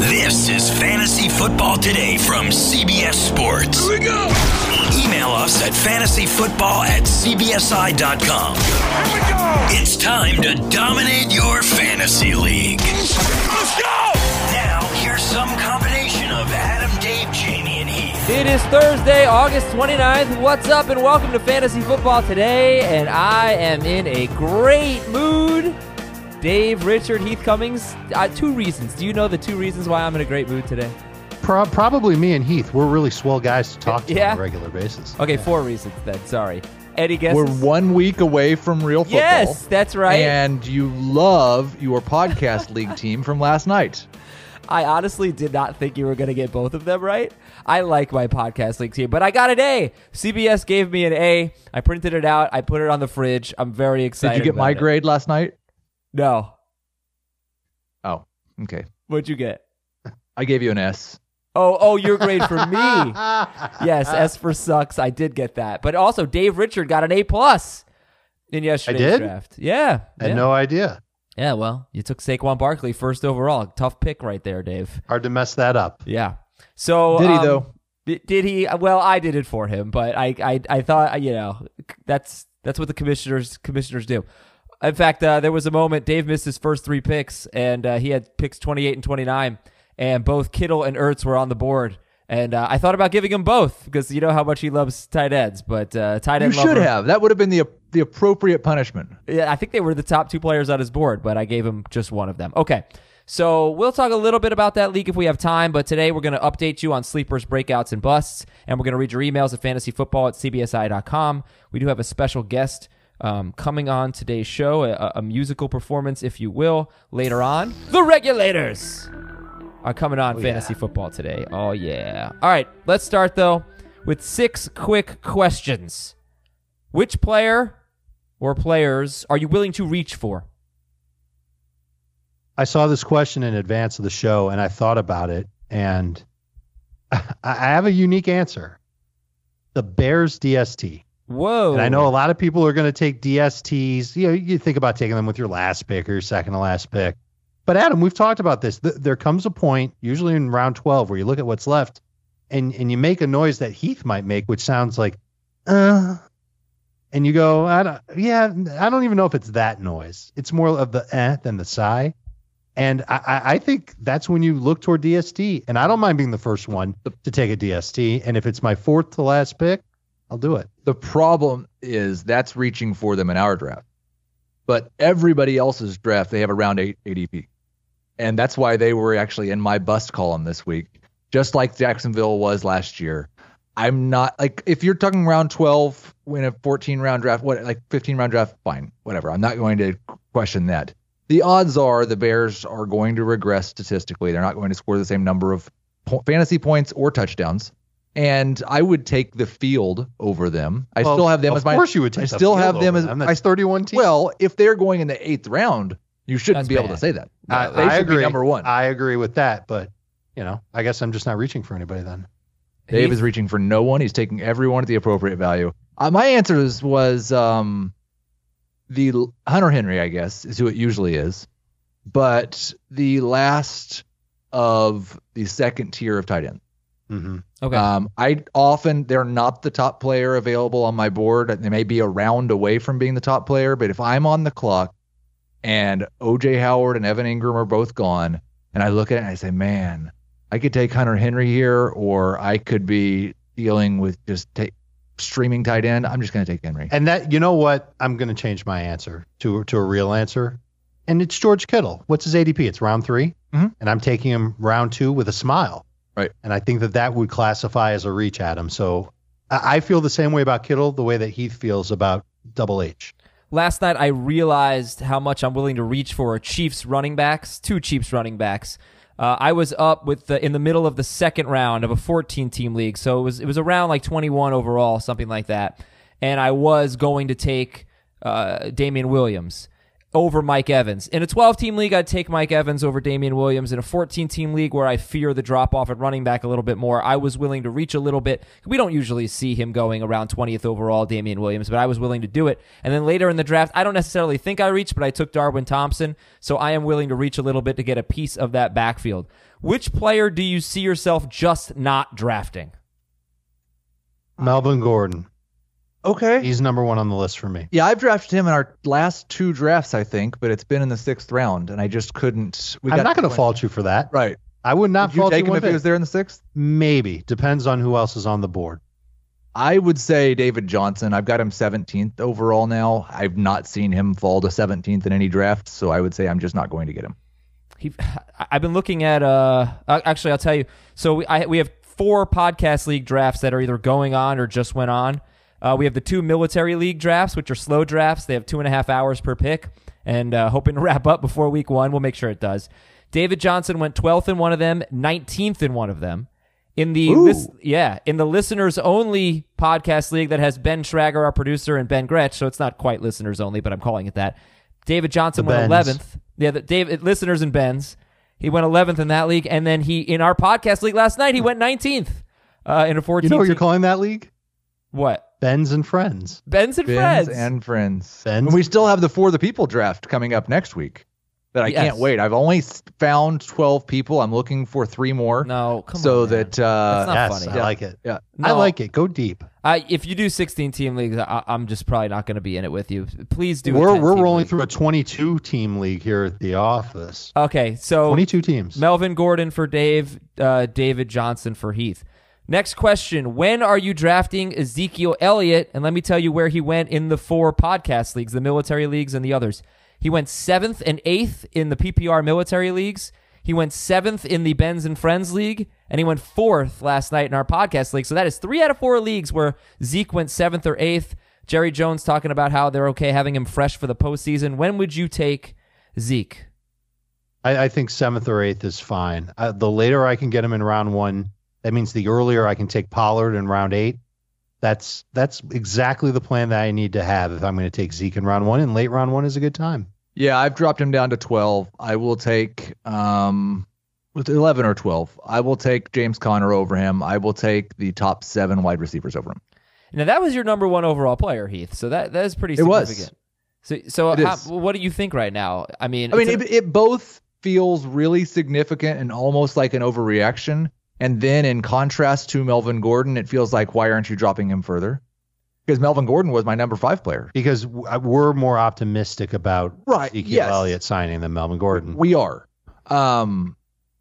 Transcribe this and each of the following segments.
This is Fantasy Football Today from CBS Sports. Here we go. Email us at fantasyfootball at cbsi.com. Here we go. It's time to dominate your fantasy league. Let's go. Now, here's some combination of Adam, Dave, Jamie, and Heath. It is Thursday, August 29th. What's up, and welcome to Fantasy Football Today. And I am in a great mood. Dave, Richard, Heath Cummings. Uh, two reasons. Do you know the two reasons why I'm in a great mood today? Pro- probably me and Heath. We're really swell guys to talk to Yeah. on a regular basis. Okay, four reasons then. Sorry. Eddie guesses? We're one week away from real football. Yes, that's right. And you love your podcast league team from last night. I honestly did not think you were going to get both of them right. I like my podcast league team, but I got an A. CBS gave me an A. I printed it out. I put it on the fridge. I'm very excited. Did you get my it. grade last night? No. Oh, okay. What'd you get? I gave you an S. Oh, oh, your grade for me. yes, S for sucks. I did get that. But also, Dave Richard got an A plus in yesterday's did? draft. Yeah. I had yeah. no idea. Yeah, well, you took Saquon Barkley first overall. Tough pick right there, Dave. Hard to mess that up. Yeah. So Did he, um, though? Did, did he? Well, I did it for him, but I, I, I thought you know that's that's what the commissioners commissioners do. In fact, uh, there was a moment Dave missed his first three picks, and uh, he had picks twenty eight and twenty nine, and both Kittle and Ertz were on the board. And uh, I thought about giving him both because you know how much he loves tight ends. But uh, tight You end should lover- have. That would have been the the appropriate punishment. Yeah, I think they were the top two players on his board, but I gave him just one of them. Okay. So we'll talk a little bit about that league if we have time, but today we're going to update you on sleepers, breakouts, and busts, and we're going to read your emails at fantasyfootball at cbsi.com. We do have a special guest um, coming on today's show, a, a musical performance, if you will, later on. The Regulators are coming on fantasy football today. Oh, yeah. All right, let's start, though, with six quick questions. Which player or players are you willing to reach for? I saw this question in advance of the show and I thought about it, and I have a unique answer. The Bears DST. Whoa. And I know a lot of people are going to take DSTs. You know, you think about taking them with your last pick or your second to last pick. But Adam, we've talked about this. Th- there comes a point, usually in round 12, where you look at what's left and, and you make a noise that Heath might make, which sounds like, uh, and you go, I don't, yeah, I don't even know if it's that noise. It's more of the eh than the sigh. And I, I I think that's when you look toward DST. And I don't mind being the first one to take a DST. And if it's my fourth to last pick, I'll do it. The problem is that's reaching for them in our draft. But everybody else's draft, they have around eight ADP. And that's why they were actually in my bust column this week, just like Jacksonville was last year. I'm not like if you're talking round 12 win a 14 round draft, what like 15 round draft, fine, whatever. I'm not going to question that. The odds are the Bears are going to regress statistically. They're not going to score the same number of po- fantasy points or touchdowns. And I would take the field over them. I Well, still have them as my. Of course you would take I the still field have them over as them. I That's 31 teams. Well, if they're going in the eighth round, you shouldn't That's be able to say that. I, they I should agree. be number one. I agree with that, but you know, I guess I'm just not reaching for anybody then. Dave is reaching for no one. He's taking everyone at the appropriate value. Uh, my answer was, was um, the Hunter Henry, I guess, is who it usually is, but the last of the second tier of tight end. Mm-hmm. Okay. Um, I often they're not the top player available on my board. They may be a round away from being the top player, but if I'm on the clock and OJ Howard and Evan Engram are both gone, and I look at it and I say, man, I could take Hunter Henry here, or I could be dealing with just take streaming tight end. I'm just going to take Henry. And that, you know what? I'm going to change my answer to to a real answer, and it's George Kittle. What's his ADP? It's round 3 Mhm. and I'm taking him round two with a smile. Right. And I think that that would classify as a reach, Adam. So I, I feel the same way about Kittle, the way that Heath feels about Double H. Last night, I realized how much I'm willing to reach for Chiefs running backs, two Chiefs running backs. Uh, I was up with the in the middle of the second round of a 14 team league, so it was it was around like 21 overall, something like that. And I was going to take uh, Damien Williams over Mike Evans. In a 12 team league, I'd take Mike Evans over Damien Williams. In a 14 team league where I fear the drop off at running back a little bit more, I was willing to reach a little bit. We don't usually see him going around 20th overall, Damien Williams, but I was willing to do it. And then later in the draft, I don't necessarily think I reached, but I took Darwin Thompson. So I am willing to reach a little bit to get a piece of that backfield. Which player do you see yourself just not drafting? Melvin Gordon. Okay. He's number one on the list for me. Yeah, I've drafted him in our last two drafts, I think, but it's been in the sixth round, and I just couldn't. We I'm got not going to to fault you for that. Right. I would not Would you fault take you him one if he was there in the sixth? Maybe depends on who else is on the board. I would say David Johnson. I've got him 17th overall now. I've not seen him fall to 17th in any draft, so I would say I'm just not going to get him. He, I've been looking at. Uh, actually, I'll tell you. So we I, we have four podcast league drafts that are either going on or just went on. Uh, we have the two military league drafts, which are slow drafts. They have two and a half hours per pick, and uh, hoping to wrap up before week one. We'll make sure it does. David Johnson went 12th in one of them, 19th in one of them. In the lis- yeah, in the listeners only podcast league that has Ben Schrager, our producer, and Ben Gretch, so it's not quite listeners only, but I'm calling it that. David Johnson The went Bens. 11th. Yeah, the David listeners and Ben's. He went 11th in that league, and then he in our podcast league last night he went 19th uh, in a 14. You know what you're calling that league? what? Ben's and Friends. Ben's and friends. Ben's friends. and friends. Ben's- And we still have the For the People draft coming up next week that I Yes. can't wait. I've only found 12 people. I'm looking for three more. no, come so on. man. that uh, That's not yes, funny. I like it. yeah. I like it. Go deep. I, if you do 16 team leagues, I, I'm just probably not going to be in it with you. Please do. We're 10 we're rolling league. through a 22 team league here at the office. Okay, so 22 teams. Melvin Gordon for Dave, uh, David Johnson for Heath. Next question: When are you drafting Ezekiel Elliott? And let me tell you where he went in the four podcast leagues, the military leagues, and the others. He went seventh and eighth in the PPR military leagues. He went seventh in the Benz and Friends League, and he went fourth last night in our podcast league. So that is three out of four leagues where Zeke went seventh or eighth. Jerry Jones talking about how they're okay having him fresh for the postseason. When would you take Zeke? I, I think seventh or eighth is fine. Uh, the later I can get him in round one, that means the earlier I can take Pollard in round eight. That's that's exactly the plan that I need to have if I'm going to take Zeke in round one. And late round one is a good time. Yeah, I've dropped him down to 12. I will take um with 11 or 12. I will take James Conner over him. I will take the top 7 wide receivers over him. Now that was your number one overall player, Heath. So that that is pretty It was. significant. So so It how, is. what do you think right now? I mean, I mean, it's it, it both feels really significant and almost like an overreaction. And then in contrast to Melvin Gordon, it feels like why aren't you dropping him further? Because Melvin Gordon was my number 5 player. Because uh, we're more optimistic about Right, Ezekiel yes. Elliott signing than Melvin Gordon. We are. Um,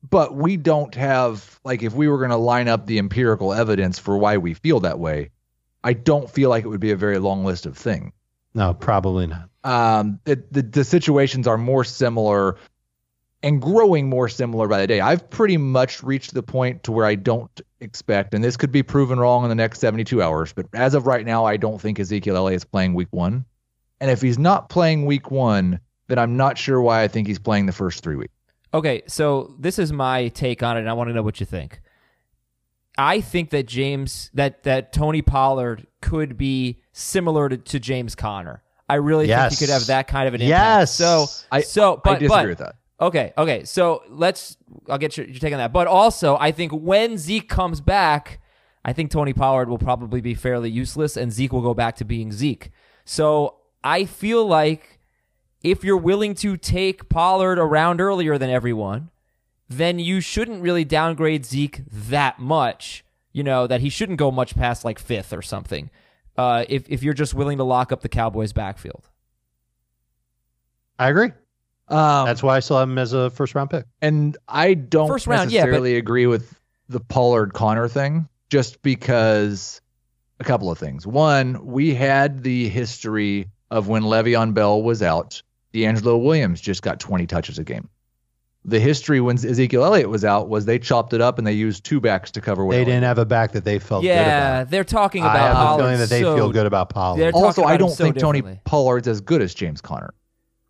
but we don't have like if we were going to line up the empirical evidence for why we feel that way, I don't feel like it would be a very long list of things. no, probably not. Um, it, the the situations are more similar and growing more similar by the day. I've pretty much reached the point to where I don't expect, and this could be proven wrong in the next 72 hours, but as of right now, I don't think Ezekiel Elliott is playing week one. And if he's not playing week one, then I'm not sure why I think he's playing the first three weeks. okay. So this is my take on it, and I want to know what you think. I think that James that that Tony Pollard could be similar to, to James Conner. I really Yes. think he could have that kind of an impact. Yes. So I- so but I disagree but with that. Okay, okay. So let's. I'll get your, your take on that. But also, I think when Zeke comes back, I think Tony Pollard will probably be fairly useless, and Zeke will go back to being Zeke. So I feel like if you're willing to take Pollard around earlier than everyone, then you shouldn't really downgrade Zeke that much. You know that he shouldn't go much past like fifth or something. Uh, if if you're just willing to lock up the Cowboys' backfield. I agree. Um, That's why I still have him as a first round pick. and I don't First round, yeah, but- necessarily agree with the Pollard Conner thing, just because a couple of things. One, we had the history of when Le'Veon Bell was out, D'Angelo Williams just got 20 touches a game. The history when Ezekiel Elliott was out was they chopped it up and they used two backs to cover. what They Elliott didn't have a back that they felt good yeah, about. they're talking about. I have Pollard a feeling that they so- feel good about Pollard. Also, I don't so think Tony. Pollard's as good as James Conner.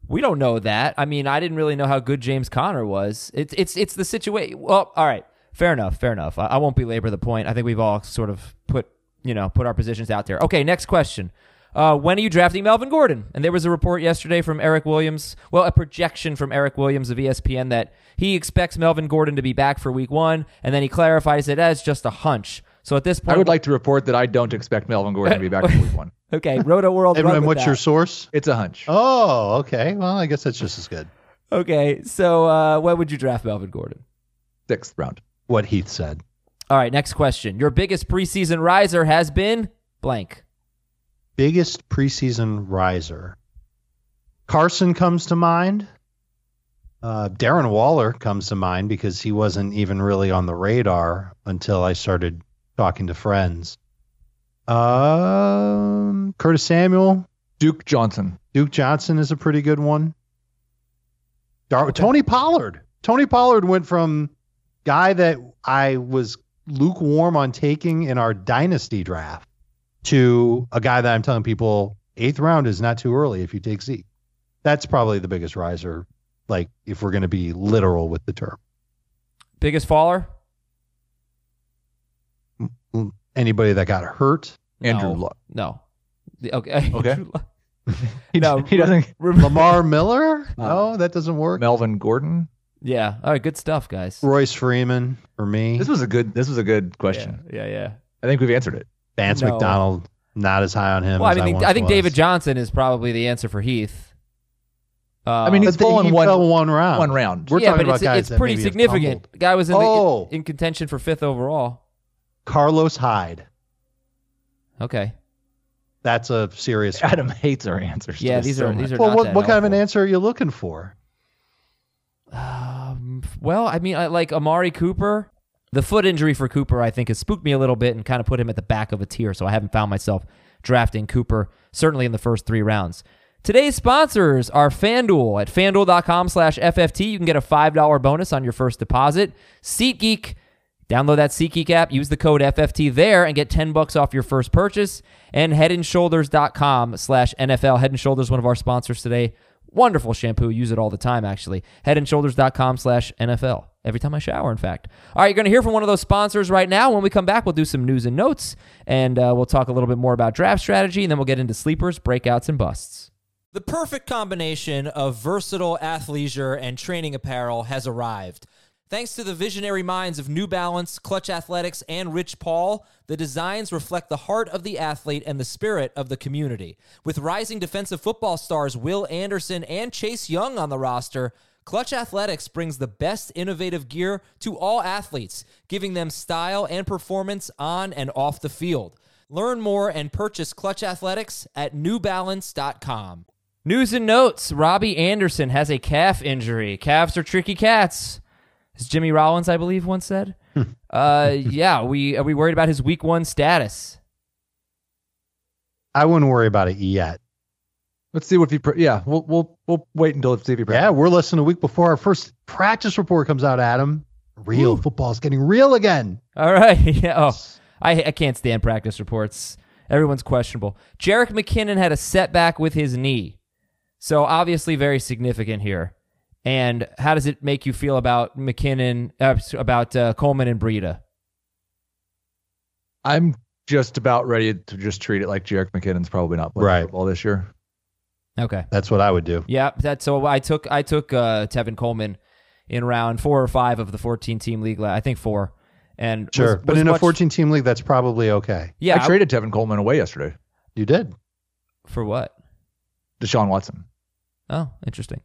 We don't know that. I mean, I didn't really know how good James Conner was. It's it's it's the situation. Well, all right, fair enough, fair enough. I, I won't belabor the point. I think we've all sort of put you know put our positions out there. Okay, next question. Uh, when are you drafting Melvin Gordon? And there was a report yesterday from Eric Williams. Well, a projection from Eric Williams of ESPN that he expects Melvin Gordon to be back for Week One, and then he clarifies it as just a hunch. So at this point, I would like to report that I don't expect Melvin Gordon to be back for week one. Okay, Roto World. and, run and with what's your source? It's a hunch. Oh, okay. Well, I guess that's just as good. Okay, so uh, when would you draft Melvin Gordon? Sixth round. What Heath said. All right, next question. Your biggest preseason riser has been blank. Biggest preseason riser. Carson comes to mind. Uh, Darren Waller comes to mind because he wasn't even really on the radar until I started talking to friends. Um, Curtis Samuel, Duke Johnson. Duke Johnson is a pretty good one. Dar- Tony Pollard. Tony Pollard went from guy that I was lukewarm on taking in our dynasty draft to a guy that I'm telling people eighth round is not too early if you take Zeke. That's probably the biggest riser, like if we're going to be literal with the term. Biggest faller? Anybody that got hurt, Andrew no. Luck. No. Okay. Okay. Andrew Luck. He, No, he doesn't. Lamar Miller? No, that doesn't work. Melvin Gordon. Yeah. All right. Good stuff, guys. Royce Freeman for me. This was a good. This was a good question. Yeah. Yeah. yeah. I think we've answered it. Vance No. McDonald, not as high on him. Well, I as mean, once I think was. David Johnson is probably the answer for Heath. Uh, I mean, he's the- fallen he one- one round. One round. We're yeah, talking but about it's, guys it's that pretty maybe significant. tumbled. Guy was in, Oh. the, in contention for fifth overall. Carlos Hyde. Okay. That's a serious. Adam hates our answers. Yeah, these so are these are well, not what, that what kind of an answer are you looking for? Um, well, I mean, I like Amari Cooper. The foot injury for Cooper, I think, has spooked me a little bit and kind of put him at the back of a tier. So I haven't found myself drafting Cooper, certainly in the first three rounds. Today's sponsors are FanDuel. At fanduel.com slash FFT, you can get a $5 bonus on your first deposit. SeatGeek, download that SeatGeek app, use the code FFT there, and get 10 bucks off your first purchase. And headandshoulders.com slash NFL. Head & Shoulders, one of our sponsors today. Wonderful shampoo. Use it all the time, actually. Headandshoulders.com slash NFL. Every time I shower, in fact. All right, you're going to hear from one of those sponsors right now. When we come back, we'll do some news and notes, and uh, we'll talk a little bit more about draft strategy, and then we'll get into sleepers, breakouts, and busts. The perfect combination of versatile athleisure and training apparel has arrived. Thanks to the visionary minds of New Balance, Klutch Athletics, and Rich Paul, the designs reflect the heart of the athlete and the spirit of the community. With rising defensive football stars Will Anderson and Chase Young on the roster, Klutch Athletics brings the best innovative gear to all athletes, giving them style and performance on and off the field. Learn more and purchase Klutch Athletics at newbalance.com. News and notes Robbie Anderson has a calf injury. Calves are tricky cats, as Jimmy Rollins, I believe, once said. uh, yeah, we are we worried about his week one status? I wouldn't worry about it yet. Let's see what he. Pre- yeah, we'll we'll we'll wait until see if he. Yeah, we're less than a week before our first practice report comes out, Adam. Real football is getting real again. All right. Yeah. Oh, I, I can't stand practice reports. Everyone's questionable. Jerick McKinnon had a setback with his knee. So obviously very significant here. And how does it make you feel about McKinnon, uh, about uh, Coleman and Breida? I'm just about ready to just treat it like Jerick McKinnon's probably not playing Right. football this year. Okay. That's what I would do. Yeah, that's so I took I took uh, Tevin Coleman in round four or five of the 14 team league. I think four. And Sure. was- but was in a 14 team league, that's probably okay. yeah, I traded Tevin Coleman away yesterday. You did. for what? Deshaun Watson. Oh, interesting.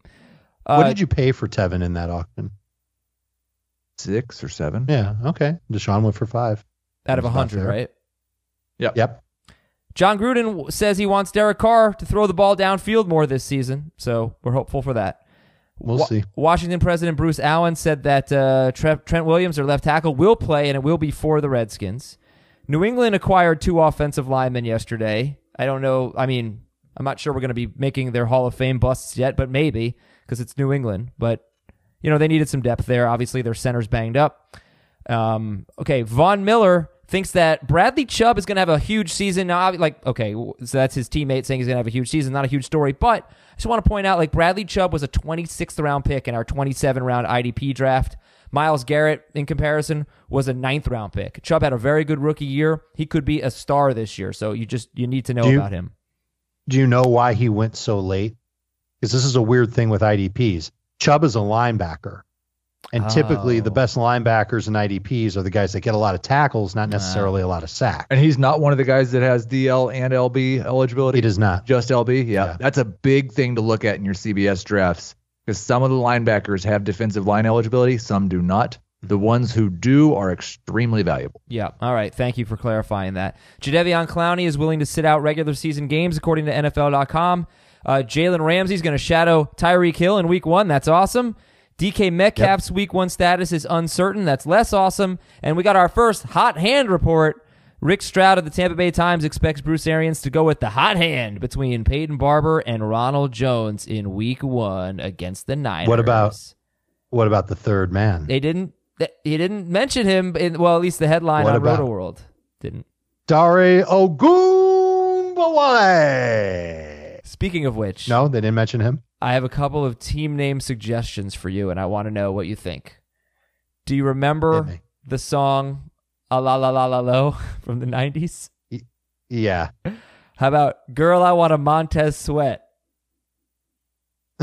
What Uh, did you pay for Tevin in that auction? Six or seven. Yeah. Okay. Deshaun went for five. out of a hundred, fair. right? Yep. Jon Gruden says he wants Derek Carr to throw the ball downfield more this season, so we're hopeful for that. We'll Wa- see. Washington President Bruce Allen said that uh, Tre- Trent Williams, their left tackle, will play, and it will be for the Redskins. New England acquired two offensive linemen yesterday. I don't know. I mean, I'm not sure we're going to be making their Hall of Fame busts yet, but maybe because it's New England. But you know, they needed some depth there. Obviously, their center's banged up. Um, okay, Von Miller thinks that Bradley Chubb is going to have a huge season. Now, like, okay, so that's his teammate saying he's going to have a huge season. Not a huge story, but I just want to point out, like, Bradley Chubb was a 26th round pick in our 27 round IDP draft. Myles Garrett, in comparison, was a ninth round pick. Chubb had a very good rookie year. He could be a star this year. So you just you need to know you- about him. Do you know why he went so late? Because this is a weird thing with IDPs. Chubb is a linebacker. And typically, the Oh. best linebackers and IDPs are the guys that get a lot of tackles, not necessarily a lot of sacks. And he's not one of the guys that has DL and LB eligibility. He does not. Just LB. Yeah. Yeah. That's a big thing to look at in your CBS drafts because some of the linebackers have defensive line eligibility, some do not. The ones who do are extremely valuable. Yeah. All right. Thank you for clarifying that. Jadeveon Clowney is willing to sit out regular season games, according to NFL.com. Uh, Jalen Ramsey's going to shadow Tyreek Hill in week one. That's awesome. DK Metcalf's week one status is uncertain. That's less awesome. And we got our first hot hand report. Rick Stroud of the Tampa Bay Times expects Bruce Arians to go with the hot hand between Peyton Barber and Ronald Jones in week one against the Niners. What about- What about the third man? They didn't. He didn't mention him. In, well, at least the headline What on Roto World didn't. Dare Ogunbowale. Speaking of which, No, they didn't mention him. I have a couple of team name suggestions for you, and I want to know what you think. Do you Hit remember me. the song "A La La La La Lo" from the '90s? Yeah. How about "Girl, I Want a Montez Sweat"?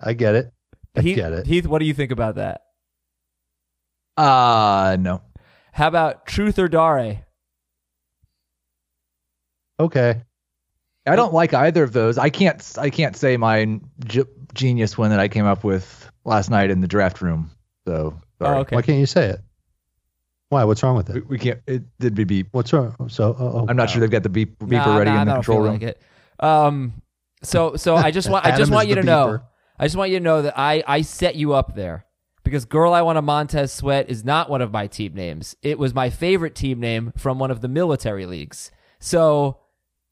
I get it. I Heath, get it. Heath, what do you think about that? Uh no. How about "Truth or Dare"? Okay. I don't like either of those. I can't I can't say my g- genius one that I came up with last night in the draft room. So sorry. Oh, okay. Why can't you say it? Why? What's wrong with it? we can't. It did be beep. What's wrong? So, oh, oh, I'm not wow. sure they've got the beep beeper Nah, ready nah, in the I don't control feel room. like it. Um, so so I just want I just want you the to know. I just want you to know that I I set you up there because "Girl, I Want a Montez Sweat" is not one of my team names. It was my favorite team name from one of the military leagues. So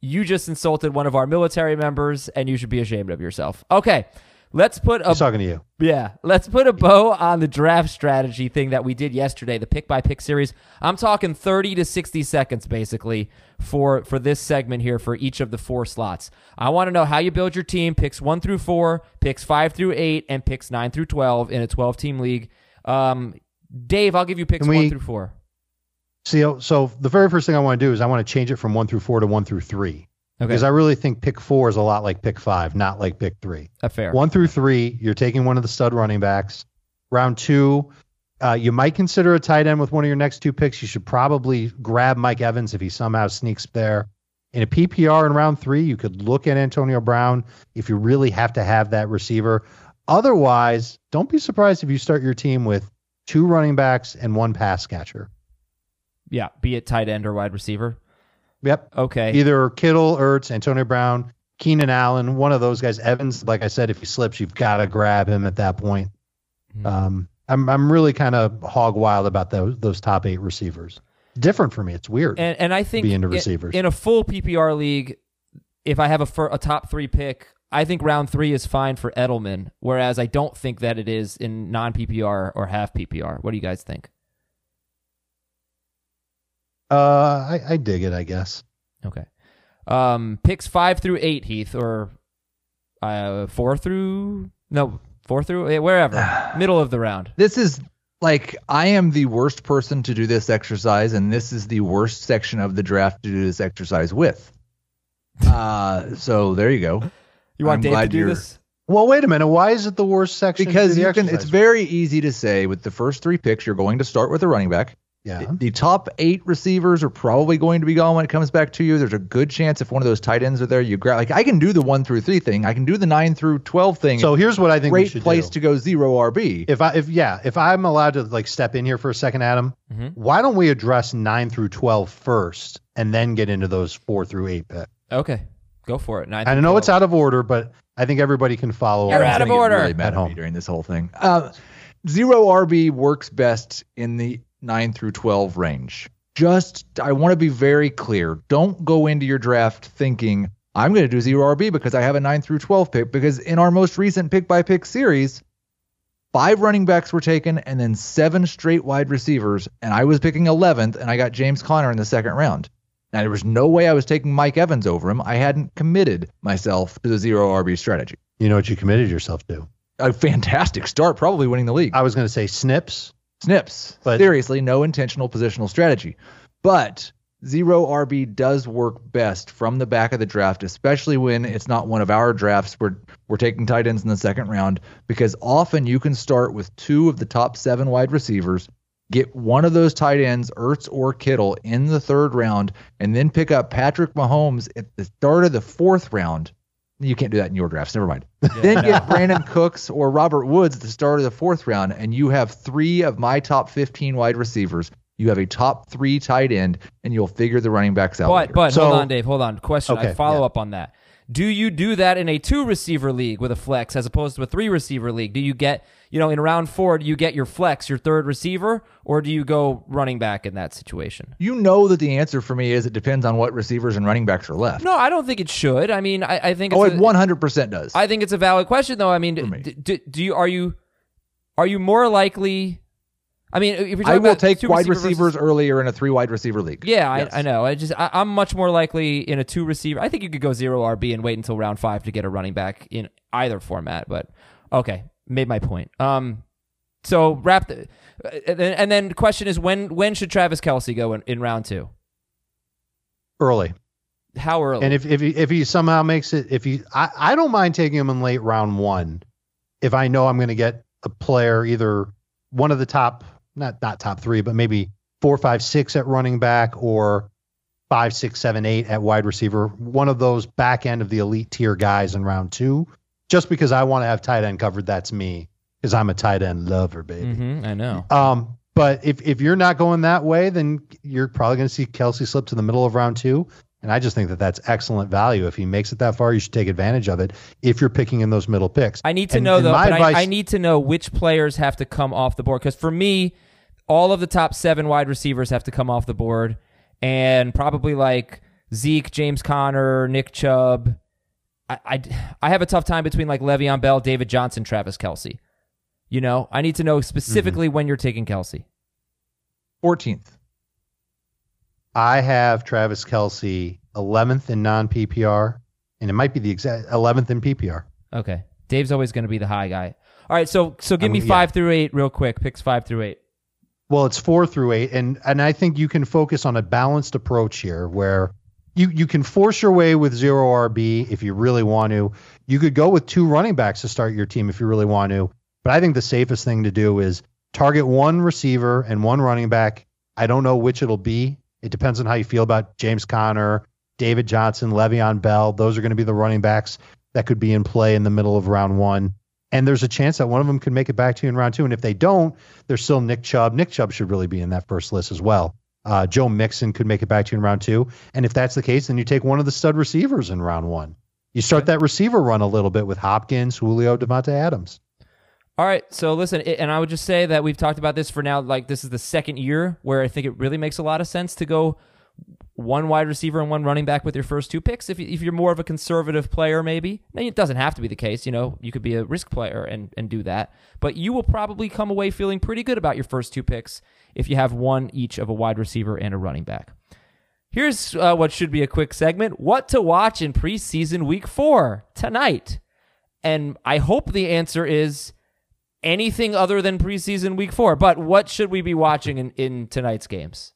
you just insulted one of our military members, and you should be ashamed of yourself. Okay. Let's put a He's talking to you. yeah, let's put a bow on the draft strategy thing that we did yesterday, the pick by pick series. I'm talking 30 to 60 seconds basically for for this segment here for each of the four slots. I want to know how you build your team, picks 1 through 4, picks 5 through 8 and picks 9 through 12 in a 12 team league. Um Dave, I'll give you picks Can 1 through 4. See, oh, so the very first thing I want to do is I want to change it from one through four to one through three. Okay. Because I really think pick four is a lot like pick five, not like pick three. That's fair. One through three, you're taking one of the stud running backs. Round two, uh, you might consider a tight end with one of your next two picks. You should probably grab Mike Evans if he somehow sneaks there. In a PPR in round three, you could look at Antonio Brown if you really have to have that receiver. Otherwise, don't be surprised if you start your team with two running backs and one pass catcher. Yeah, be it tight end or wide receiver. Yep. Okay. Either Kittle, Ertz, Antonio Brown, Keenan Allen, one of those guys. Evans, like I said, if he slips, you've got to grab him at that point. Mhm. Um, I'm I'm really kind of hog wild about those those top eight receivers. Different for me. It's weird. And and I think into in- receivers. in a full PPR league, if I have a fir- a top three pick, I think round three is fine for Edelman. Whereas I don't think that it is in non PPR or half PPR. What do you guys think? Uh, I, I dig it. I guess. Okay, um, picks five through eight, Heath, or uh, four through no four through eh, wherever middle of the round. This is like I am the worst person to do this exercise, and this is the worst section of the draft to do this exercise with. Uh, so there you go. You want I'm Dave to do you're- this? Well, wait a minute. Why is it the worst section? Because you can. It's exercise? very easy to say with the first three picks, you're going to start with a running back. Yeah. The top eight receivers are probably going to be gone when it comes back to you. There's a good chance if one of those tight ends are there, you grab. Like I can do the one through three thing. I can do the nine through twelve thing. So here's what I think we great should place do. to go zero RB. if I if yeah if I'm allowed to like step in here for a second, Adam, Mhm. why don't we address nine through 12 first and then get into those four through eight picks? Okay, go for it. Nine I know 12. it's out of order, but I think everybody can follow. You're out of order. Really mad At at, home. during this whole thing. Uh, zero RB works best in the nine through twelve range. Just I want to be very clear. Don't go into your draft thinking I'm going to do zero RB because I have a nine through twelve pick. Because in our most recent pick by pick series, five running backs were taken and then seven straight wide receivers, and I was picking eleventh, and I got James Conner in the second round. Now there was no way I was taking Mike Evans over him. I hadn't committed myself to the zero RB strategy You know what you committed yourself to. a fantastic start, probably winning the league. I was going to say snips. Snips. But- Seriously, no intentional positional strategy. But zero RB does work best from the back of the draft, especially when it's not one of our drafts. We're we're taking tight ends in the second round because often you can start with two of the top seven wide receivers, get one of those tight ends, Ertz or Kittle, in the third round, and then pick up Patrick Mahomes at the start of the fourth round. You can't do that in your drafts. Never mind. then get Brandin Cooks or Robert Woods at the start of the fourth round, and you have three of my top 15 wide receivers. You have a top three tight end, and you'll figure the running backs out. But later. but So- hold on, Dave. Hold on. Question. I follow yeah. up on that. Do you do that in a two receiver league with a flex as opposed to a three receiver league? Do you get you know in round four? Do you get your flex, your third receiver, or do you go running back in that situation? you know that the answer for me is it depends on what receivers and running backs are left. No, I don't think it should. I mean, I, I think oh, it's oh, a- it 100% does. I think it's a valid question, though. I mean, me. d- d- do you are you are you more likely? I mean, if you're talking I will about take two wide receiver versus- receivers earlier in a three wide receiver league. Yeah, Yes. I, I know. I just I, I'm much more likely in a two receiver. I think you could go zero RB and wait until round five to get a running back in either format. But okay, made my point. Um, so wrap the, uh, and then- and then the question is when when should Travis Kelce go in, in round two? early. How early? And if if he if he somehow makes it, if he, I, I don't mind taking him in late round one, if I know I'm going to get a player either one of the top, not not top three, but maybe four, five, six at running back or five, six, seven, eight at wide receiver. One of those back end of the elite tier guys in round two, just because I want to have tight end covered. That's me because I'm a tight end lover, baby. Mhm, I know. Um, but if if you're not going that way, then you're probably going to see Kelce slip to the middle of round two. And I just think that that's excellent value. If he makes it that far, you should take advantage of it. If you're picking in those middle picks, I need to And- know though. advice- I, I need to know which players have to come off the board because for me, all of the top seven wide receivers have to come off the board, and probably like Zeke, James Conner, Nick Chubb. I, I, I have a tough time between like Le'Veon Bell, David Johnson, Travis Kelce. You know, I need to know specifically Mm-hmm. when you're taking Kelce. 14th. I have Travis Kelce 11th in non PPR, and it might be the exact 11th in PPR. Okay, Dave's always going to be the high guy. All right, so so give I me mean, yeah. five through eight real quick. Picks five through eight. Well, it's four through eight, and and I think you can focus on a balanced approach here, where you you can force your way with zero RB if you really want to. You could go with two running backs to start your team if you really want to. But I think the safest thing to do is target one receiver and one running back. I don't know which it'll be. It depends on how you feel about James Conner, David Johnson, Le'Veon Bell. Those are going to be the running backs that could be in play in the middle of round one. And there's a chance that one of them could make it back to you in round two. And if they don't, there's still Nick Chubb. Nick Chubb should really be in that first list as well. Uh, Joe Mixon could make it back to you in round two. And if that's the case, then you take one of the stud receivers in round one. You start that receiver run a little bit with Hopkins, Julio, Davante Adams. All right, so listen, it- and I would just say that we've talked about this for now. Like this is the second year where I think it really makes a lot of sense to go one wide receiver and one running back with your first two picks. If, you, if you're more of a conservative player, maybe now, it doesn't have to be the case. You know, you could be a risk player and and do that. But you will probably come away feeling pretty good about your first two picks if you have one each of a wide receiver and a running back. Here's uh, what should be a quick segment: What to watch in preseason week four tonight. And I hope the answer is anything other than preseason week four. But what should we be watching in, in tonight's games?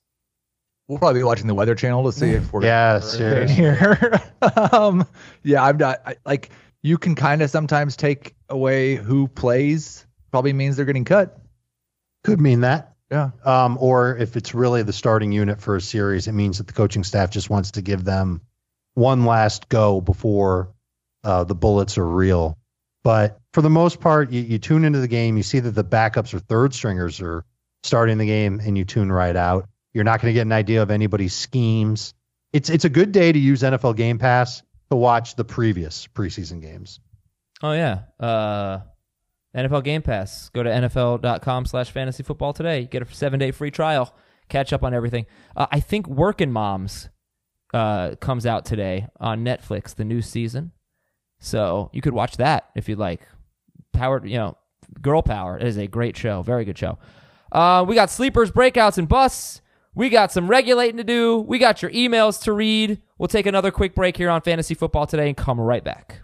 We'll probably be watching the Weather Channel to see if we're Yeah, we're seriously. here. um, yeah, I'm not I, like you can kind of sometimes take away who plays. Probably means they're getting cut. Could mean that. Yeah. Um, or if it's really the starting unit for a series, it means that the coaching staff just wants to give them one last go before uh, the bullets are real. But for the most part, you, you tune into the game, you see that the backups or third stringers are starting the game, and you tune right out. You're not going to get an idea of anybody's schemes. It's it's a good day to use NFL Game Pass to watch the previous preseason games. Oh yeah. Uh, NFL Game Pass. Go to NFL.com slash fantasy football today. Get a seven day free trial. Catch up on everything. Uh, I think Working Moms uh, comes out today on Netflix, the new season. So you could watch that if you'd like. Powered, you know, Girl Power is a great show. Very good show. Uh, we got sleepers, breakouts, and busts. We got some regulating to do. We got your emails to read. We'll take another quick break here on Fantasy Football today and come right back.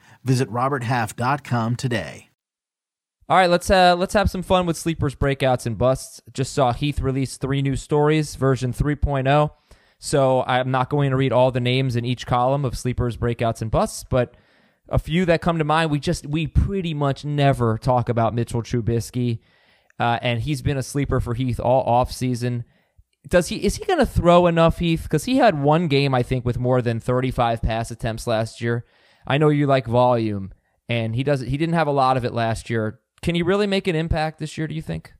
Visit roberthalf.com today. All right, let's uh, let's have some fun with sleepers, breakouts, and busts. Just saw Heath release three new stories, version 3.0. So I'm not going to read all the names in each column of sleepers, breakouts, and busts, but a few that come to mind. We just we pretty much never talk about Mitchell Trubisky, uh, and he's been a sleeper for Heath all off season. Does he is he going to throw enough, Heath? Because he had one game I think with more than 35 pass attempts last year. I know you like volume, and he doesn't. He didn't have a lot of it last year. Can he really make an impact this year? Do you think?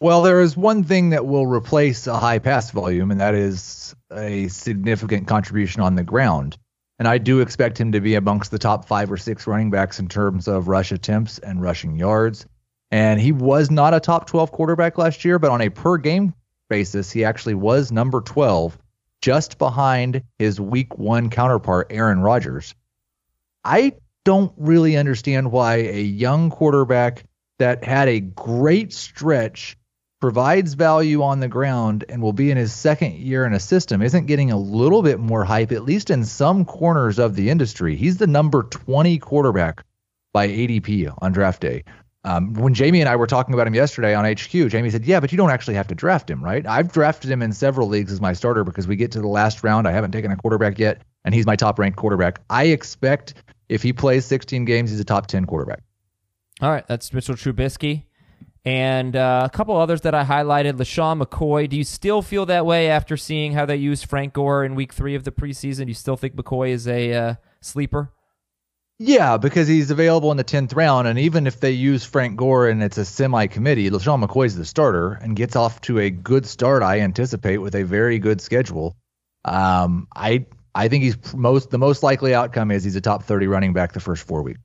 Well, there is one thing that will replace a high pass volume, and that is a significant contribution on the ground. And I do expect him to be amongst the top five or six running backs in terms of rush attempts and rushing yards. And he was not a top 12 quarterback last year, but on a per game basis, he actually was number 12, just behind his week one counterpart, Aaron Rodgers. I don't really understand why a young quarterback that had a great stretch provides value on the ground and will be in his second year in a system isn't getting a little bit more hype, at least in some corners of the industry. He's the number 20 quarterback by ADP on draft day. Um, when Jamie and I were talking about him yesterday on HQ, Jamie said, Yeah, but you don't actually have to draft him, right? I've drafted him in several leagues as my starter because we get to the last round. I haven't taken a quarterback yet, and he's my top ranked quarterback. I expect if he plays 16 games, he's a top 10 quarterback. All right, that's Mitchell Trubisky. And uh, a couple others that I highlighted, LeSean McCoy. Do you still feel that way after seeing how they used Frank Gore in week three of the preseason? Do you still think McCoy is a uh, sleeper? Yeah, because he's available in the 10th round. And even if they use Frank Gore and it's a semi committee, LeSean McCoy's the starter and gets off to a good start, I anticipate, with a very good schedule. Um, I I think he's most the most likely outcome is he's a top 30 running back the first four weeks.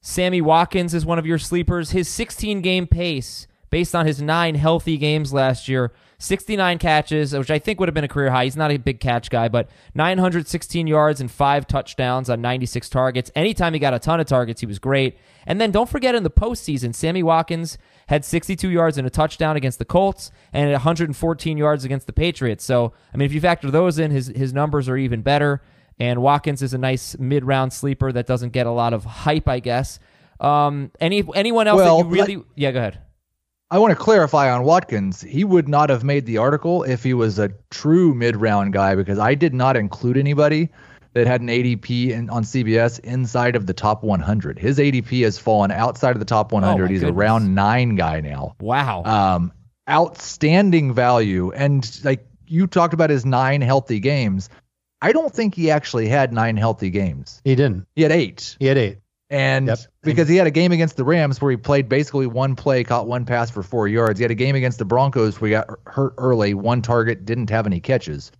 Sammy Watkins is one of your sleepers. His 16 game pace, based on his nine healthy games last year, 69 catches, which I think would have been a career high. He's not a big catch guy, but 916 yards and five touchdowns on 96 targets. Anytime he got a ton of targets, he was great. And then don't forget in the postseason, Sammy Watkins had 62 yards and a touchdown against the Colts and 114 yards against the Patriots. So, I mean, if you factor those in, his, his numbers are even better. And Watkins is a nice mid round sleeper that doesn't get a lot of hype, I guess. Um, any anyone else well, that you really? Let, yeah, go ahead. I want to clarify on Watkins. He would not have made the article if he was a true mid round guy because I did not include anybody that had an ADP in, on CBS inside of the top 100. His ADP has fallen outside of the top 100. Oh He's goodness. a round nine guy now. Wow. Um, outstanding value. And like you talked about his nine healthy games. I don't think he actually had nine healthy games. He didn't. He had eight. He had eight. And yep. because he had a game against the Rams where he played basically one play, caught one pass for four yards. He had a game against the Broncos where he got hurt early, one target, didn't have any catches.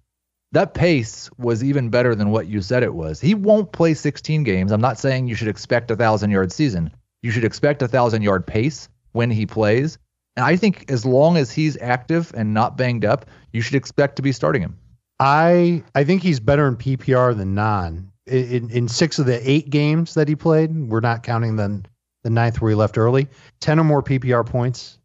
That pace was even better than what you said it was. He won't play 16 games. I'm not saying you should expect a thousand yard season. You should expect a thousand yard pace when he plays. And I think as long as he's active and not banged up, you should expect to be starting him. I I think he's better in PPR than non. In, in six of the eight games that he played, we're not counting the the ninth where he left early. Ten or more PPR points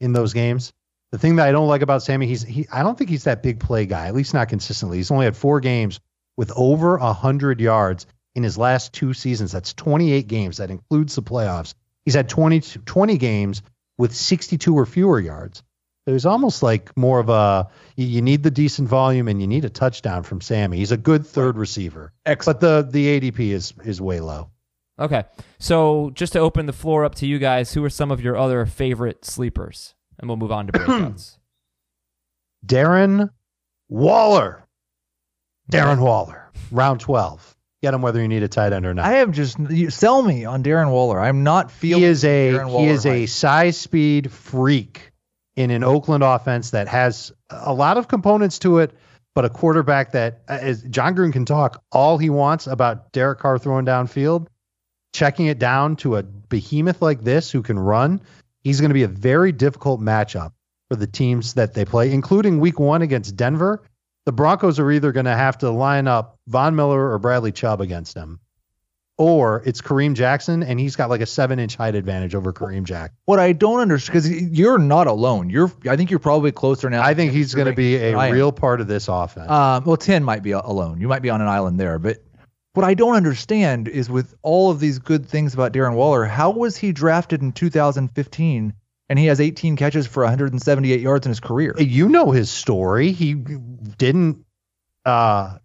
in those games. The thing that I don't like about Sammy, he's he I don't think he's that big play guy, at least not consistently. He's only had four games with over hundred yards in his last two seasons. That's 28 games. That includes the playoffs. He's had 20, 20 games with 62 or fewer yards. It was almost like more of a you need the decent volume and you need a touchdown from Sammy. He's a good third receiver, Excellent. but the the ADP is is way low. Okay. So just to open the floor up to you guys, who are some of your other favorite sleepers? And we'll move on to breakouts. Darren Waller. Darren Waller. Round 12. Get him whether you need a tight end or not. I am just you sell me on Darren Waller. I'm not feeling. he is a Darren he is a size speed freak in an Oakland offense that has a lot of components to it, but a quarterback that uh, is Jon Gruden can talk all he wants about Derek Carr throwing downfield, checking it down to a behemoth like this who can run. He's going to be a very difficult matchup for the teams that they play, including Week One against Denver. The Broncos are either going to have to line up Von Miller or Bradley Chubb against him, or it's Kareem Jackson, and he's got like a seven inch height advantage over Kareem Jack. What I don't understand because you're not alone. You're. I think you're probably closer now. I think he's going to be a real part of this offense. Um, well, ten might be alone. You might be on an island there, but what I don't understand is with all of these good things about Darren Waller, how was he drafted in 2015 and he has 18 catches for 178 yards in his career? you know his story. He didn't uh,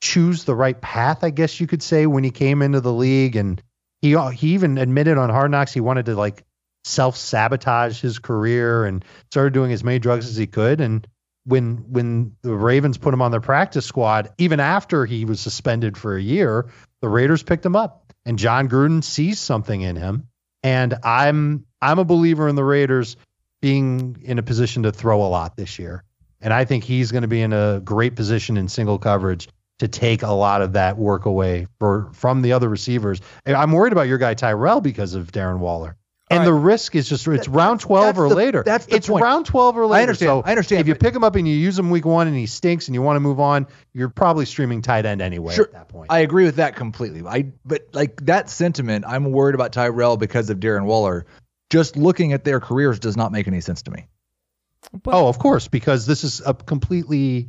choose the right path, I guess you could say, when he came into the league, and he he even admitted on Hard Knocks he wanted to like self sabotage his career and started doing as many drugs as he could. And when when the Ravens put him on their practice squad, even after he was suspended for a year, the Raiders picked him up, and Jon Gruden sees something in him. And I'm I'm a believer in the Raiders being in a position to throw a lot this year. And I think he's going to be in a great position in single coverage to take a lot of that work away for from the other receivers. And I'm worried about your guy Tyrell because of Darren Waller. And All the risk is just it's round 12 that's or the- later. that's the it's point. round 12 or later. I understand, So I understand, If you pick him up and you use him week 1 and he stinks and you want to move on, you're probably streaming tight end anyway Sure. at that point. I agree with that completely. I but like that sentiment, I'm worried about Tyrell because of Darren Waller. Just looking at their careers does not make any sense to me. oh, of course, because this is a completely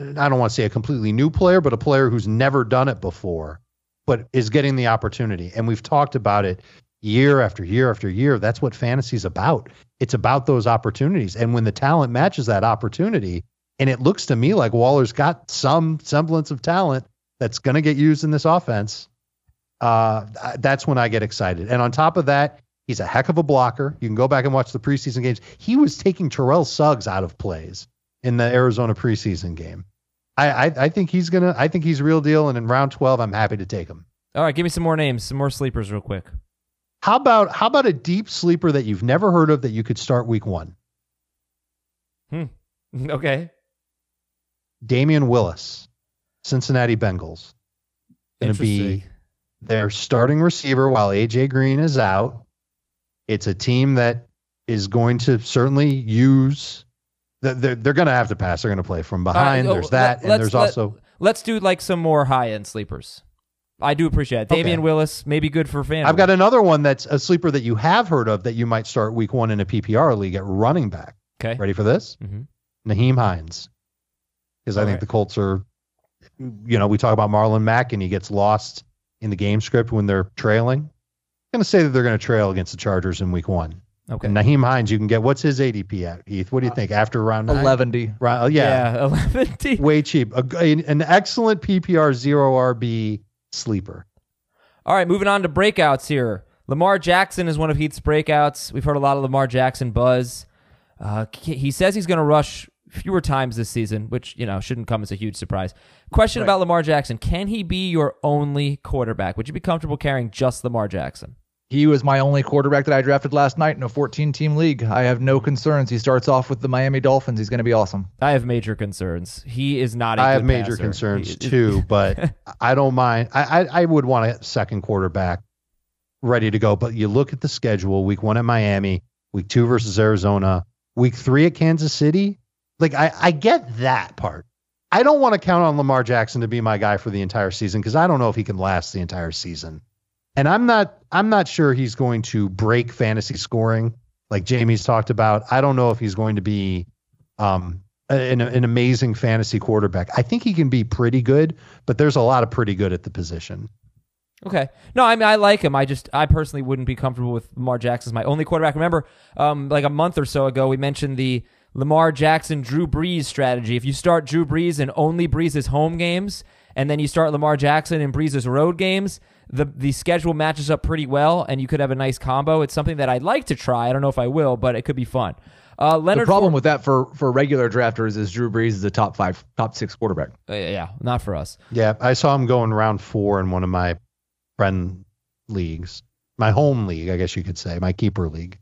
I don't want to say a completely new player, but a player who's never done it before, but is getting the opportunity. And we've talked about it year after year after year. That's what fantasy's about. It's about those opportunities. And when the talent matches that opportunity, and it looks to me like Waller's got some semblance of talent that's going to get used in this offense, uh, that's when I get excited. And on top of that, he's a heck of a blocker. You can go back and watch the preseason games. He was taking Terrell Suggs out of plays in the Arizona preseason game. I, I, I think he's gonna. I think he's real deal. And in round twelve, I'm happy to take him. All right, give me some more names, some more sleepers, real quick. How about how about a deep sleeper that you've never heard of that you could start week one? Hmm. Okay. Damion Willis, Cincinnati Bengals, going to be their starting receiver while AJ Green is out. It's a team that is going to certainly use. They're, they're, they're going to have to pass. They're going to play from behind. Right, there's oh, that, and there's let- also Let's do like some more high end sleepers. I do appreciate it. Damion Okay. Willis, maybe good for fan. I've got another one that's a sleeper that you have heard of that you might start week one in a PPR league at running back. Okay. Ready for this? Mhm. Nyheim Hines. Because I All think right. the Colts are, you know, we talk about Marlon Mack and he gets lost in the game script when they're trailing. I'm going to say that they're going to trail against the Chargers in week one. Okay. Nyheim Hines, you can get, what's his ADP at, Heath? What do you think? After round nine? 11. Round, oh, yeah, Yeah, 11 D. way cheap. A, an excellent PPR zero RB sleeper. All right, moving on to breakouts here. Lamar Jackson is one of Heath's breakouts. We've heard a lot of Lamar Jackson buzz. Uh, he says he's going to rush fewer times this season, which you know shouldn't come as a huge surprise. Question about Lamar Jackson: Can he be your only quarterback? Would you be comfortable carrying just Lamar Jackson? He was my only quarterback that I drafted last night in a 14 team league. I have no concerns. He starts off with the Miami Dolphins. He's going to be awesome. I have major concerns. He is not. a I have major passer. concerns too, but I don't mind. I, I I would want a second quarterback ready to go. But you look at the schedule: week one at Miami, week two versus Arizona, week three at Kansas City. Like I I get that part. I don't want to count on Lamar Jackson to be my guy for the entire season because I don't know if he can last the entire season. And I'm not I'm not sure he's going to break fantasy scoring like Jamie's talked about. I don't know if he's going to be um, an, an amazing fantasy quarterback. I think he can be pretty good, but there's a lot of pretty good at the position. Okay. No, I mean I like him. I just I personally wouldn't be comfortable with Lamar Jackson as my only quarterback. Remember, um, like a month or so ago, we mentioned the Lamar Jackson Drew Brees strategy. If you start Drew Brees and only Brees' home games, and then you start Lamar Jackson in Brees's road games, the the schedule matches up pretty well, and you could have a nice combo. It's something that I'd like to try. I don't know if I will, but it could be fun. Uh, Leonard the problem Four- with that for for regular drafters is Drew Brees is a top five, top six quarterback. Uh, yeah, not for us. Yeah, I saw him going round four in one of my friend leagues, my home league, I guess you could say, my keeper league.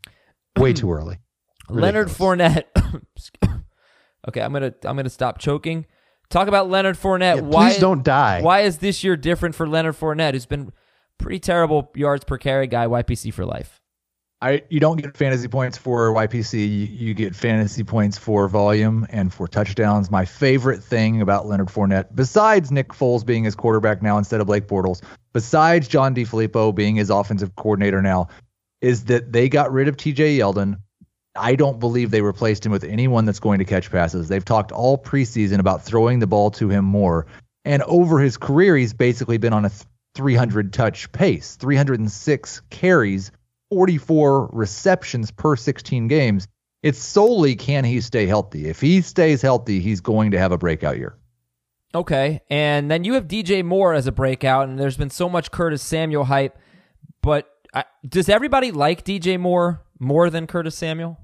Way too early. Leonard Ridiculous. Fournette. okay, I'm gonna I'm gonna stop choking. Talk about Leonard Fournette. Yeah, why please don't die. Why is this year different for Leonard Fournette, who's been pretty terrible yards per carry guy, YPC for life? I you don't get fantasy points for YPC. You, you get fantasy points for volume and for touchdowns. My favorite thing about Leonard Fournette, besides Nick Foles being his quarterback now instead of Blake Bortles, besides John DeFilippo being his offensive coordinator now, is that they got rid of TJ Yeldon. I don't believe they replaced him with anyone that's going to catch passes. They've talked all preseason about throwing the ball to him more. And over his career, he's basically been on a 300 touch pace, 306 carries, 44 receptions per 16 games. It's solely can he stay healthy. If he stays healthy, he's going to have a breakout year. Okay, and then you have DJ Moore as a breakout, and there's been so much Curtis Samuel hype, but I, does everybody like DJ Moore more than Curtis Samuel?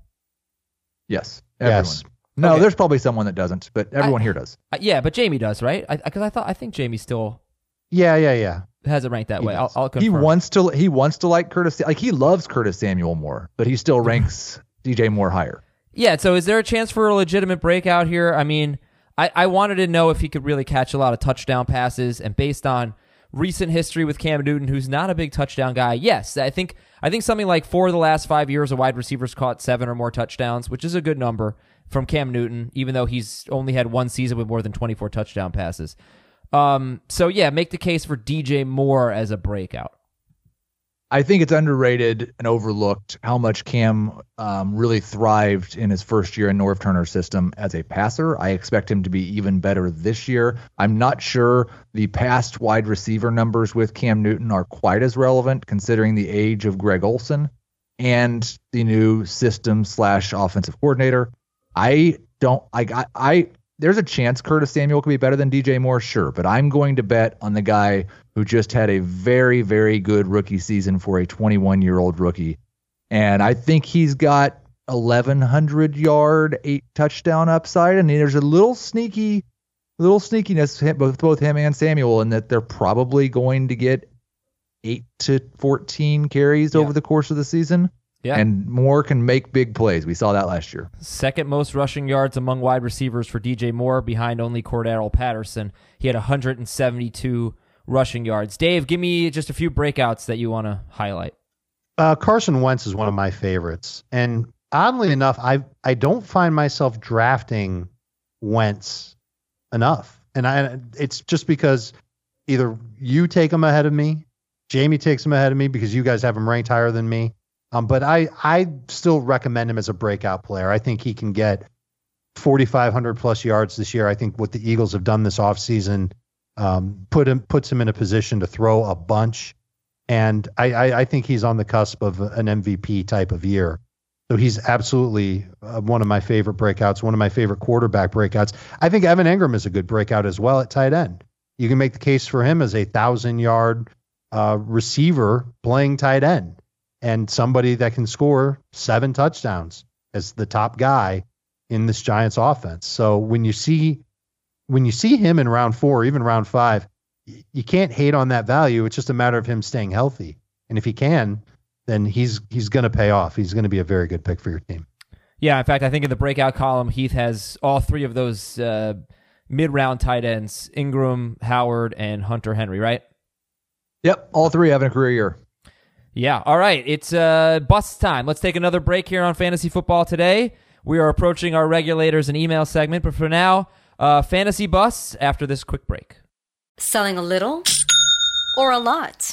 Yes. Everyone. Yes. No, Okay. there's probably someone that doesn't, but everyone here does. Uh, yeah, but Jamie does, right? Because I, I thought I think Jamie still Yeah, yeah, yeah. has it ranked that He way. I'll. I'll He wants to he wants to like Curtis like he loves Curtis Samuel more, but he still ranks DJ Moore higher. Yeah, so is there a chance for a legitimate breakout here? I mean, I, I wanted to know if he could really catch a lot of touchdown passes, and based on recent history with Cam Newton, who's not a big touchdown guy, yes, I think I think something like four of the last five years, a wide receiver's caught seven or more touchdowns, which is a good number from Cam Newton, even though he's only had one season with more than 24 touchdown passes. Um, so yeah, make the case for DJ Moore as a breakout. I think it's underrated and overlooked how much Cam um, really thrived in his first year in Norv Turner's system as a passer. I expect him to be even better this year. I'm not sure the past wide receiver numbers with Cam Newton are quite as relevant considering the age of Greg Olsen and the new system slash offensive coordinator. I don't I, I there's a chance Curtis Samuel could be better than DJ Moore, sure, but I'm going to bet on the guy who just had a very, very good rookie season for a 21 year old rookie. And I think he's got 1,100 yard, eight touchdown upside. And there's a little sneaky, little sneakiness with both, both him and Samuel in that they're probably going to get eight to 14 carries Yeah. over the course of the season. Yeah. And Moore can make big plays. We saw that last year. Second most rushing yards among wide receivers for DJ Moore, behind only Cordarrelle Patterson. He had 172 rushing yards. Dave, give me just a few breakouts that you want to highlight. Uh, Carson Wentz is one of my favorites, and oddly enough, I I don't find myself drafting Wentz enough, and I it's just because either you take him ahead of me, Jamie takes him ahead of me because you guys have him ranked higher than me. Um, but I I still recommend him as a breakout player. I think he can get 4,500 plus yards this year. I think what the Eagles have done this offseason um, put him puts him in a position to throw a bunch and I, I, I think he's on the cusp of an MVP type of year. So he's absolutely uh, one of my favorite breakouts, one of my favorite quarterback breakouts. I think Evan Engram is a good breakout as well at tight end. You can make the case for him as a thousand yard uh, receiver playing tight end and somebody that can score seven touchdowns as the top guy in this Giants offense. So when you see when you see him in round four, even round five, you can't hate on that value. It's just a matter of him staying healthy. And if he can, then he's he's going to pay off. He's going to be a very good pick for your team. Yeah, in fact, I think in the breakout column, Heath has all three of those uh, mid-round tight ends: Engram, Howard, and Hunter Henry. Right? Yep. All three having a career year. Yeah. All right. It's uh, bust time. Let's take another break here on Fantasy Football today. We are approaching our regulators and email segment, but for now, uh, fantasy Bus after this quick break. Selling a little or a lot?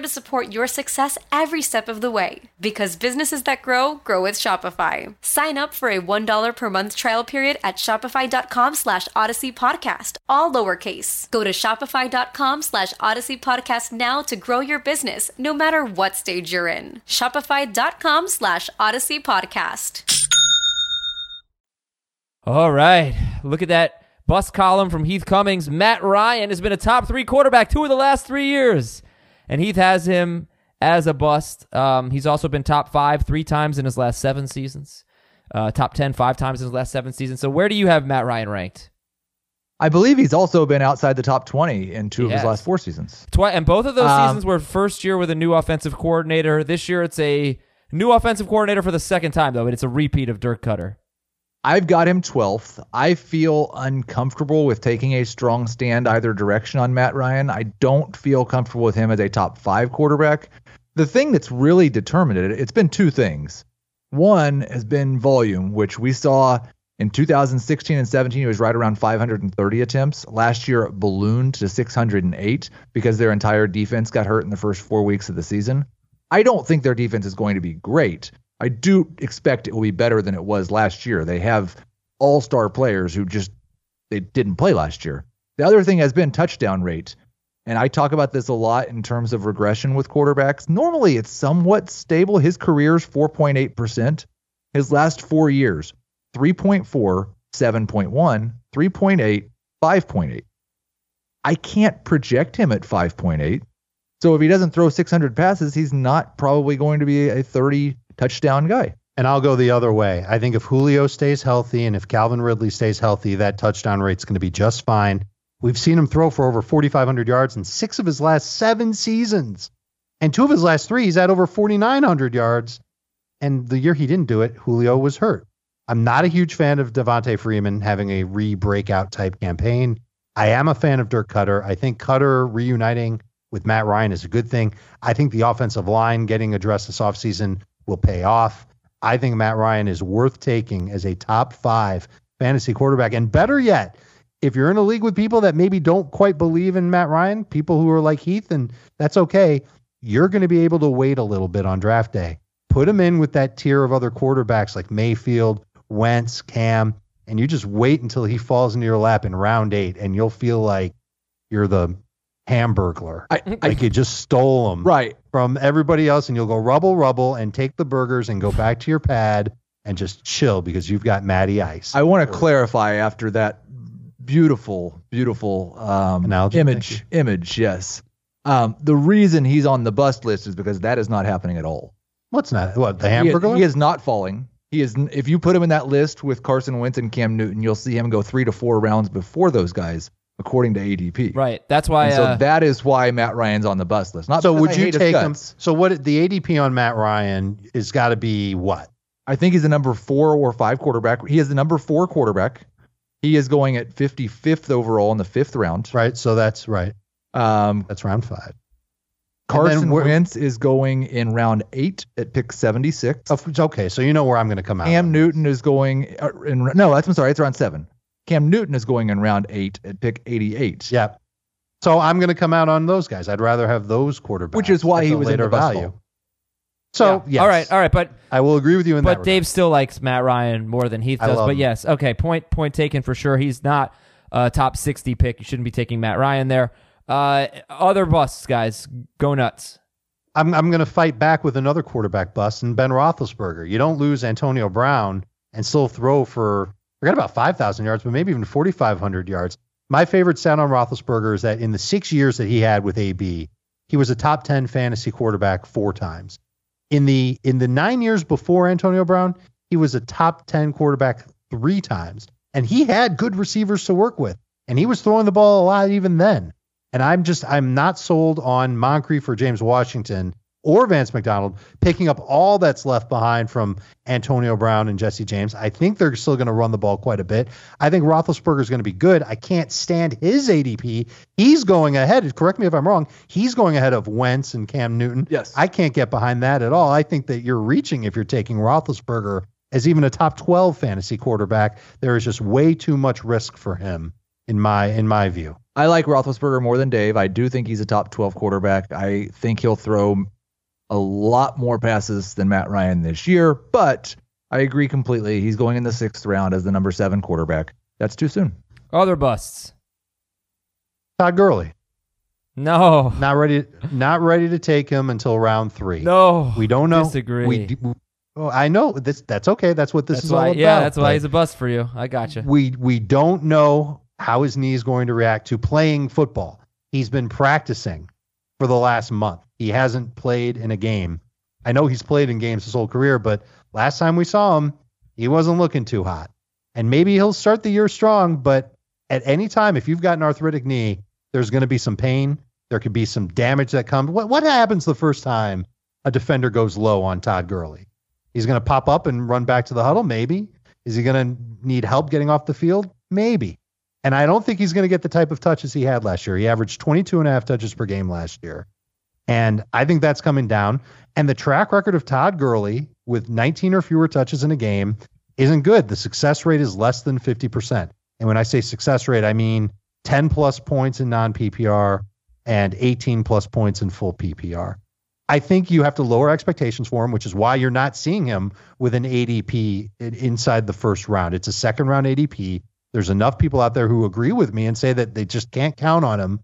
to support your success every step of the way. Because businesses that grow, grow with Shopify. Sign up for a $1 per month trial period at shopify.com slash odyssey podcast, all lowercase. Go to shopify.com slash odyssey podcast now to grow your business, no matter what stage you're in. Shopify.com slash odyssey podcast. All right. Look at that bus column from Heath Cummings. Matt Ryan has been a top three quarterback two of the last three years. And Heath has him as a bust. Um, he's also been top five three times in his last seven seasons, uh, top 10 five times in his last seven seasons. So where do you have Matt Ryan ranked? I believe he's also been outside the top 20 in two He of his last four seasons. Twi- and both of those Um, seasons were first year with a new offensive coordinator. This year it's a new offensive coordinator for the second time, though, but it's a repeat of Dirk Koetter. I've got him 12th. I feel uncomfortable with taking a strong stand either direction on Matt Ryan. I don't feel comfortable with him as a top five quarterback. The thing that's really determined it, it's been two things. One has been volume, which we saw in 2016 and 17. It was right around 530 attempts. Last year, it ballooned to 608 because their entire defense got hurt in the first four weeks of the season. I don't think their defense is going to be great. I do expect it will be better than it was last year. They have all-star players who just they didn't play last year. The other thing has been touchdown rate. And I talk about this a lot in terms of regression with quarterbacks. Normally it's somewhat stable. His career's 4.8%. His last 4 years, 3.4, 7.1, 3.8, 5.8. I can't project him at 5.8. So if he doesn't throw 600 passes, he's not probably going to be a 30 touchdown guy. And I'll go the other way. I think if Julio stays healthy and if Calvin Ridley stays healthy, that touchdown rate's going to be just fine. We've seen him throw for over 4,500 yards in six of his last seven seasons. And two of his last three, he's had over 4,900 yards. And the year he didn't do it, Julio was hurt. I'm not a huge fan of Devonta Freeman having a re breakout type campaign. I am a fan of Dirk Koetter. I think Koetter reuniting with Matt Ryan is a good thing. I think the offensive line getting addressed this offseason will pay off. I think Matt Ryan is worth taking as a top five fantasy quarterback. And better yet, if you're in a league with people that maybe don't quite believe in Matt Ryan, people who are like Heath, and that's okay, you're going to be able to wait a little bit on draft day. Put him in with that tier of other quarterbacks like Mayfield, Wentz, Cam, and you just wait until he falls into your lap in round eight, and you'll feel like you're the hamburglar. I, I, like you just stole them right. from everybody else, and you'll go rubble, rubble, and take the burgers and go back to your pad and just chill because you've got Matty Ice. I want to clarify after that beautiful, beautiful um, Analogy, image. Image, yes. Um, the reason he's on the bust list is because that is not happening at all. What's not what the He- hamburger? He, is not falling. He is. If you put him in that list with Carson Wentz and Cam Newton, you'll see him go three to four rounds before those guys, according to ADP. Right. That's why. And so uh, that is why Matt Ryan's on the bust list. Not so would I you take him? So what the ADP on Matt Ryan is got to be what? I think he's a number four or five quarterback. He is the number four quarterback. He is going at 55th overall in the fifth round. Right. So that's right. Um, That's round five. Carson where- Wentz is going in round eight at pick 76. Oh, okay. So you know where I'm going to come out. Cam Newton is going uh, in no, that's I'm sorry, it's round seven. Cam Newton is going in round eight at pick 88. Yeah. So I'm going to come out on those guys. I'd rather have those quarterbacks, Which is why he the was in later the value. hole. So yeah. yes, All right. All right. But I will agree with you in that. but Dave still likes Matt Ryan more than Heath does. But him. yes, okay. Point point taken for sure. He's not a top sixty pick. You shouldn't be taking Matt Ryan there. Uh, other busts, guys, go nuts. I'm I'm going to fight back with another quarterback bust and Ben Roethlisberger. You don't lose Antonio Brown and still throw for forget about 5,000 yards, but maybe even 4,500 yards. My favorite sound on Roethlisberger is that in the six years that he had with AB, he was a top 10 fantasy quarterback four times. In the in the nine years before Antonio Brown, he was a top 10 quarterback three times, and he had good receivers to work with, and he was throwing the ball a lot even then. And I'm just I'm not sold on Moncrief or James Washington or Vance McDonald picking up all that's left behind from Antonio Brown and Jesse James. I think they're still going to run the ball quite a bit. I think Roethlisberger is going to be good. I can't stand his ADP. He's going ahead. Correct me if I'm wrong. He's going ahead of Wentz and Cam Newton. Yes. I can't get behind that at all. I think that you're reaching if you're taking Roethlisberger as even a top 12 fantasy quarterback. There is just way too much risk for him in my in my view. I like Roethlisberger more than Dave. I do think he's a top 12 quarterback. I think he'll throw a lot more passes than Matt Ryan this year, but I agree completely. He's going in the sixth round as the number seven quarterback. That's too soon. Other busts. Todd Gurley. No. Not ready. Not ready to take him until round three. No. we don't know. Disagree. We, oh, I know this. That's okay. That's what this that's is why, all about. Yeah, that's why he's a bust for you. I got you. We we don't know how his knee is going to react to playing football. He's been practicing for the last month. He hasn't played in a game. I know he's played in games his whole career, but last time we saw him, he wasn't looking too hot. And maybe he'll start the year strong, but at any time, if you've got an arthritic knee, there's going to be some pain. There could be some damage that comes. What what happens the first time a defender goes low on Todd Gurley? He's going to pop up and run back to the huddle, maybe. Is he going to need help getting off the field? Maybe. And I don't think he's going to get the type of touches he had last year. He averaged 22 and a half touches per game last year. And I think that's coming down. And the track record of Todd Gurley with 19 or fewer touches in a game isn't good. The success rate is less than 50%. And when I say success rate, I mean 10 plus points in non PPR and 18 plus points in full PPR. I think you have to lower expectations for him, which is why you're not seeing him with an ADP inside the first round. It's a second round ADP. There's enough people out there who agree with me and say that they just can't count on him.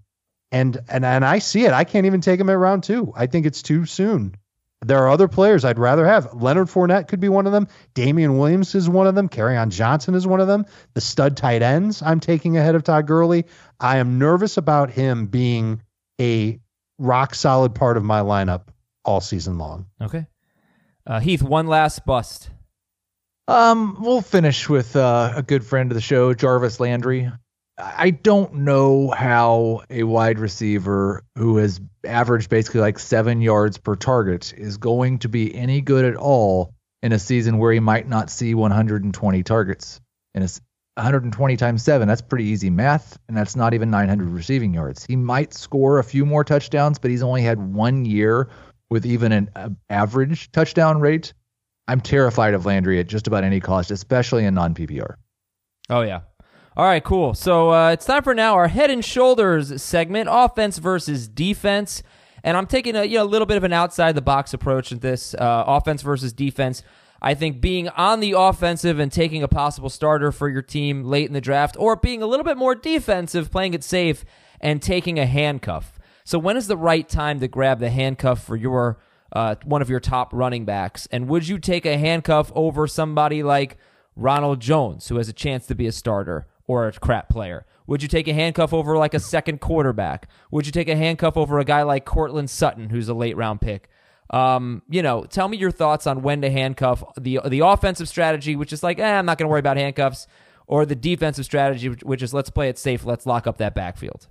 And and and I see it. I can't even take him at round two. I think it's too soon. There are other players I'd rather have. Leonard Fournette could be one of them. Damien Williams is one of them. on Johnson is one of them. The stud tight ends I'm taking ahead of Todd Gurley. I am nervous about him being a rock solid part of my lineup all season long. Okay. Uh, Heath, one last bust. Um, we'll finish with uh, a good friend of the show, Jarvis Landry. I don't know how a wide receiver who has averaged basically like seven yards per target is going to be any good at all in a season where he might not see 120 targets. And it's 120 times seven, that's pretty easy math, and that's not even 900 receiving yards. He might score a few more touchdowns, but he's only had one year with even an uh, average touchdown rate. I'm terrified of Landry at just about any cost, especially in non PPR. Oh yeah. All right, cool. So uh, it's time for now our head and shoulders segment, offense versus defense. And I'm taking a you know, a little bit of an outside the box approach at this uh, offense versus defense. I think being on the offensive and taking a possible starter for your team late in the draft, or being a little bit more defensive, playing it safe, and taking a handcuff. So when is the right time to grab the handcuff for your uh, one of your top running backs? And would you take a handcuff over somebody like Ronald Jones, who has a chance to be a starter? or a crap player? Would you take a handcuff over like a second quarterback? Would you take a handcuff over a guy like Courtland Sutton, who's a late round pick? Um, you know, tell me your thoughts on when to handcuff the the offensive strategy, which is like, eh, I'm not going to worry about handcuffs, or the defensive strategy, which is let's play it safe, let's lock up that backfield.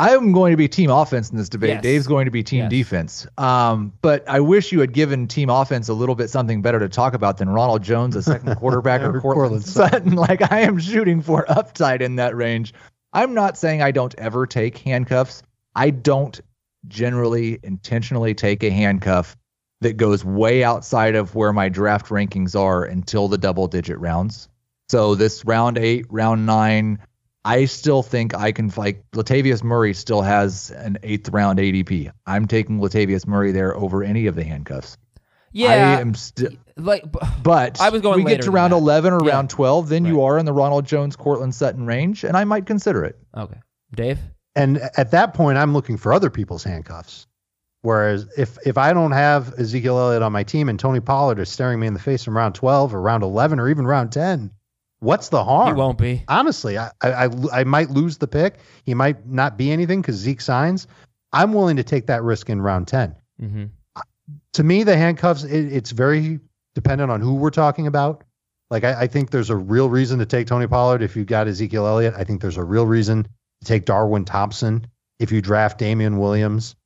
I'm going to be team offense in this debate. Yes. Dave's going to be team Yes. defense. Um, but I wish you had given team offense a little bit something better to talk about than Ronald Jones, a second quarterback, or Or Courtland Courtland Sutton. Like I am shooting for upside in that range. I'm not saying I don't ever take handcuffs. I don't generally intentionally take a handcuff that goes way outside of where my draft rankings are until the double digit rounds. So this round eight, round nine, I still think I can like Latavius Murray still has an eighth round ADP. I'm taking Latavius Murray there over any of the handcuffs. Yeah, I am still, like b- but I was going we get to round that. 11 or Yeah. round 12, then you are in the Ronald Jones, Courtland Sutton range, and I might consider it. okay, Dave. And at that point, I'm looking for other people's handcuffs. Whereas if if I don't have Ezekiel Elliott on my team and Tony Pollard is staring me in the face in round 12 or round 11 or even round 10, what's the harm? He won't be. Honestly, I I, I, I might lose the pick. He might not be anything because Zeke signs. I'm willing to take that risk in round 10. Mm-hmm. To me, the handcuffs, it, it's very dependent on who we're talking about. Like, I, I think there's a real reason to take Tony Pollard if you've got Ezekiel Elliott. I think there's a real reason to take Darwin Thompson if you draft Damien Williams.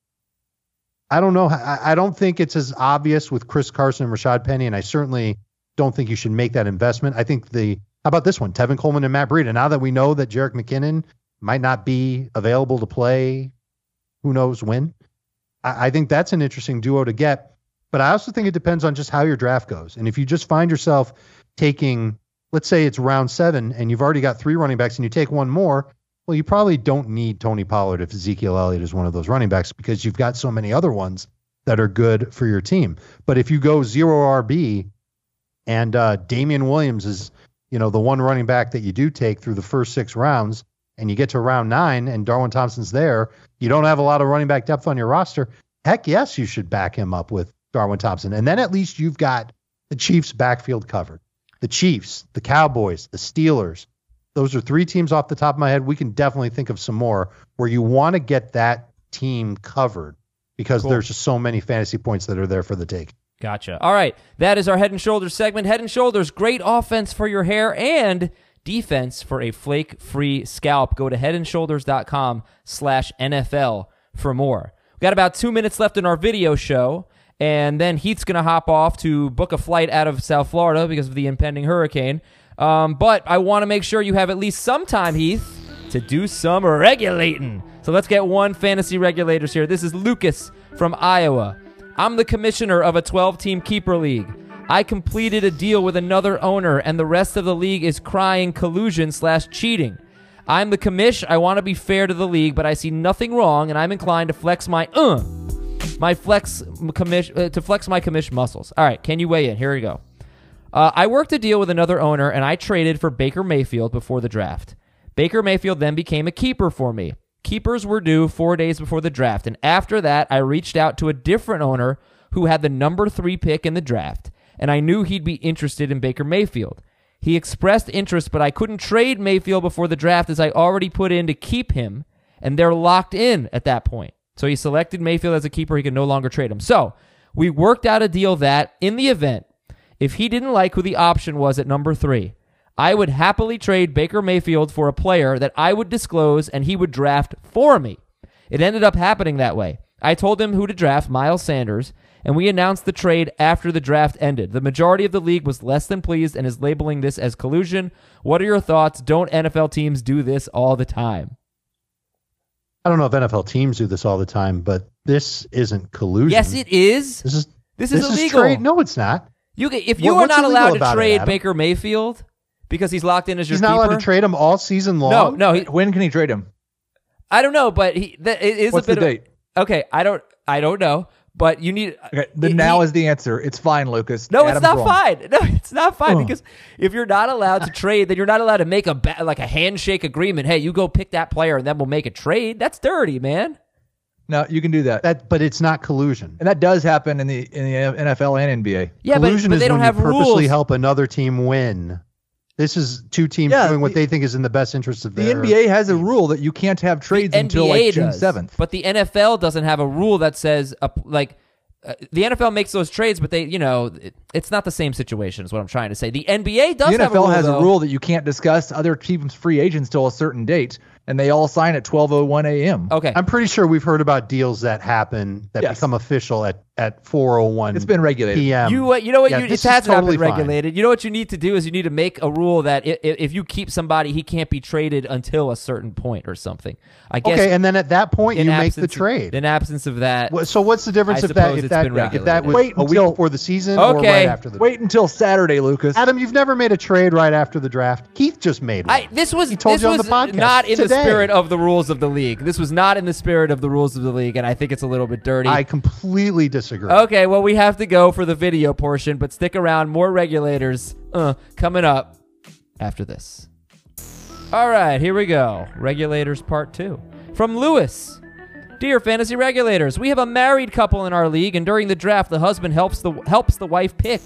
I don't know. I, I don't think it's as obvious with Chris Carson and Rashaad Penny, and I certainly don't think you should make that investment. I think the how about this one, Tevin Coleman and Matt Breida. Now that we know that Jerick McKinnon might not be available to play, who knows when? I, I think that's an interesting duo to get. But I also think it depends on just how your draft goes. And if you just find yourself taking, let's say it's round seven, and you've already got three running backs, and you take one more, well, you probably don't need Tony Pollard if Ezekiel Elliott is one of those running backs because you've got so many other ones that are good for your team. But if you go zero RB and uh, Damien Williams is, you know, the one running back that you do take through the first six rounds, and you get to round nine and Darwin Thompson's there, you don't have a lot of running back depth on your roster. Heck yes, you should back him up with Darwin Thompson. And then at least you've got the Chiefs backfield covered. The Chiefs, the Cowboys, the Steelers, those are three teams off the top of my head. We can definitely think of some more where you want to get that team covered because Cool. there's just so many fantasy points that are there for the take. Gotcha. All right. That is our head and shoulders segment. Head and shoulders, great offense for your hair and defense for a flake free scalp. Go to headandshoulders.com slash NFL for more. We got about two minutes left in our video show. And then Heath's going to hop off to book a flight out of South Florida because of the impending hurricane. Um, but I want to make sure you have at least some time, Heath, to do some regulating. So let's get one fantasy regulators here. This is Lucas from Iowa. I'm the commissioner of a 12 team keeper league. I completed a deal with another owner, and the rest of the league is crying collusion slash cheating. I'm the commish. I want to be fair to the league, but I see nothing wrong, and I'm inclined to flex my uh, my flex commish uh, to flex my commish muscles. All right, can you weigh in? Here we go. Uh, I worked a deal with another owner, and I traded for Baker Mayfield before the draft. Baker Mayfield then became a keeper for me. Keepers were due four days before the draft, and after that, I reached out to a different owner who had the number three pick in the draft, and I knew he'd be interested in Baker Mayfield. He expressed interest, but I couldn't trade Mayfield before the draft as I already put in to keep him, and they're locked in at that point. So he selected Mayfield as a keeper. He could no longer trade him. So we worked out a deal that, in the event, if he didn't like who the option was at number three, I would happily trade Baker Mayfield for a player that I would disclose and he would draft for me. It ended up happening that way. I told him who to draft, Miles Sanders, and we announced the trade after the draft ended. The majority of the league was less than pleased and is labeling this as collusion. What are your thoughts? Don't NFL teams do this all the time? I don't know if NFL teams do this all the time, but this isn't collusion. Yes, it is. This is This is this illegal. trade. No, it's not. You if you What- are not allowed to about it, trade Baker Mayfield because he's locked in as your He's not allowed to trade him all season long. no, no, he, When can he trade him? I don't know, but he that it is What's a bit the of, date? Okay, I don't I don't know, but you need Okay, then he- now he- is the answer. It's fine, Lucas. No, Adam's it's not wrong. fine. No, it's not fine Oh. because if you're not allowed to trade, then you're not allowed to make a ba- like a handshake agreement. Hey, you go pick that player, and then we'll make a trade. That's dirty, man. No, you can do that. That, but it's not collusion. and that does happen in the in the NFL and NBA. Yeah, collusion but, but is they don't when have you purposely rules. help another team win. This is two teams Yeah, doing what the- they think is in the best interest of The their. NBA has a rule that you can't have trades The until NBA like June seventh. but the NFL doesn't have a rule that says a, like uh, the NFL makes those trades, but they you know it, it's not the same situation. Is what I'm trying to say. The NBA does The have a NFL rule, has though. a rule that you can't discuss other teams' free agents till a certain date, and they all sign at 12:01 a.m. Okay, I'm pretty sure we've heard about deals that happen that Yes. become official at at 4:01. It's been regulated. p.m. You uh, you know what Yeah, you, this it is has not totally been fine. regulated. You know what you need to do is you need to make a rule that if, if you keep somebody, he can't be traded until a certain point or something. I guess. Okay, and then at that point in you make absence the of- trade. in absence of that, What- so what's the difference I if that suppose if that been if that was Wait a week until- before the season or Okay. right after the Wait until Saturday, Lucas. Adam, you've never made a trade right after the draft. Keith just made one. I, this was He told this you on the podcast not in the spirit of the rules of the league. This was not in the spirit of the rules of the league, and I think it's a little bit dirty. I completely disagree. Okay, well, we have to go for the video portion, but stick around. More regulators uh, coming up after this. All right, here we go. Regulators part two. From Lewis Dear fantasy regulators, we have a married couple in our league, and during the draft, the husband helps the helps the wife pick.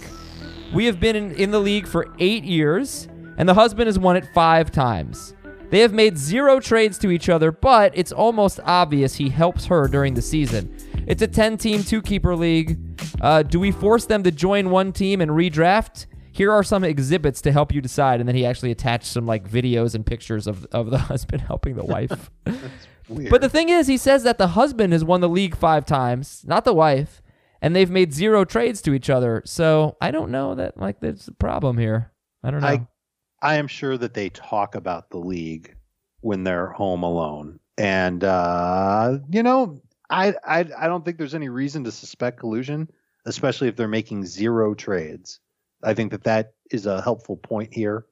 We have been in, in the league for eight years, and the husband has won it five times. They have made zero trades to each other, but it's almost obvious he helps her during the season. It's a 10 team, two keeper league. Uh, do we force them to join one team and redraft? Here are some exhibits to help you decide. And then he actually attached some like videos and pictures of, of the husband helping the wife. but the thing is, he says that the husband has won the league five times, not the wife, and they've made zero trades to each other. So I don't know that like there's a problem here. I don't know. I I am sure that they talk about the league when they're home alone. And uh, you know, I, I I don't think there's any reason to suspect collusion, especially if they're making zero trades. I think that that is a helpful point here,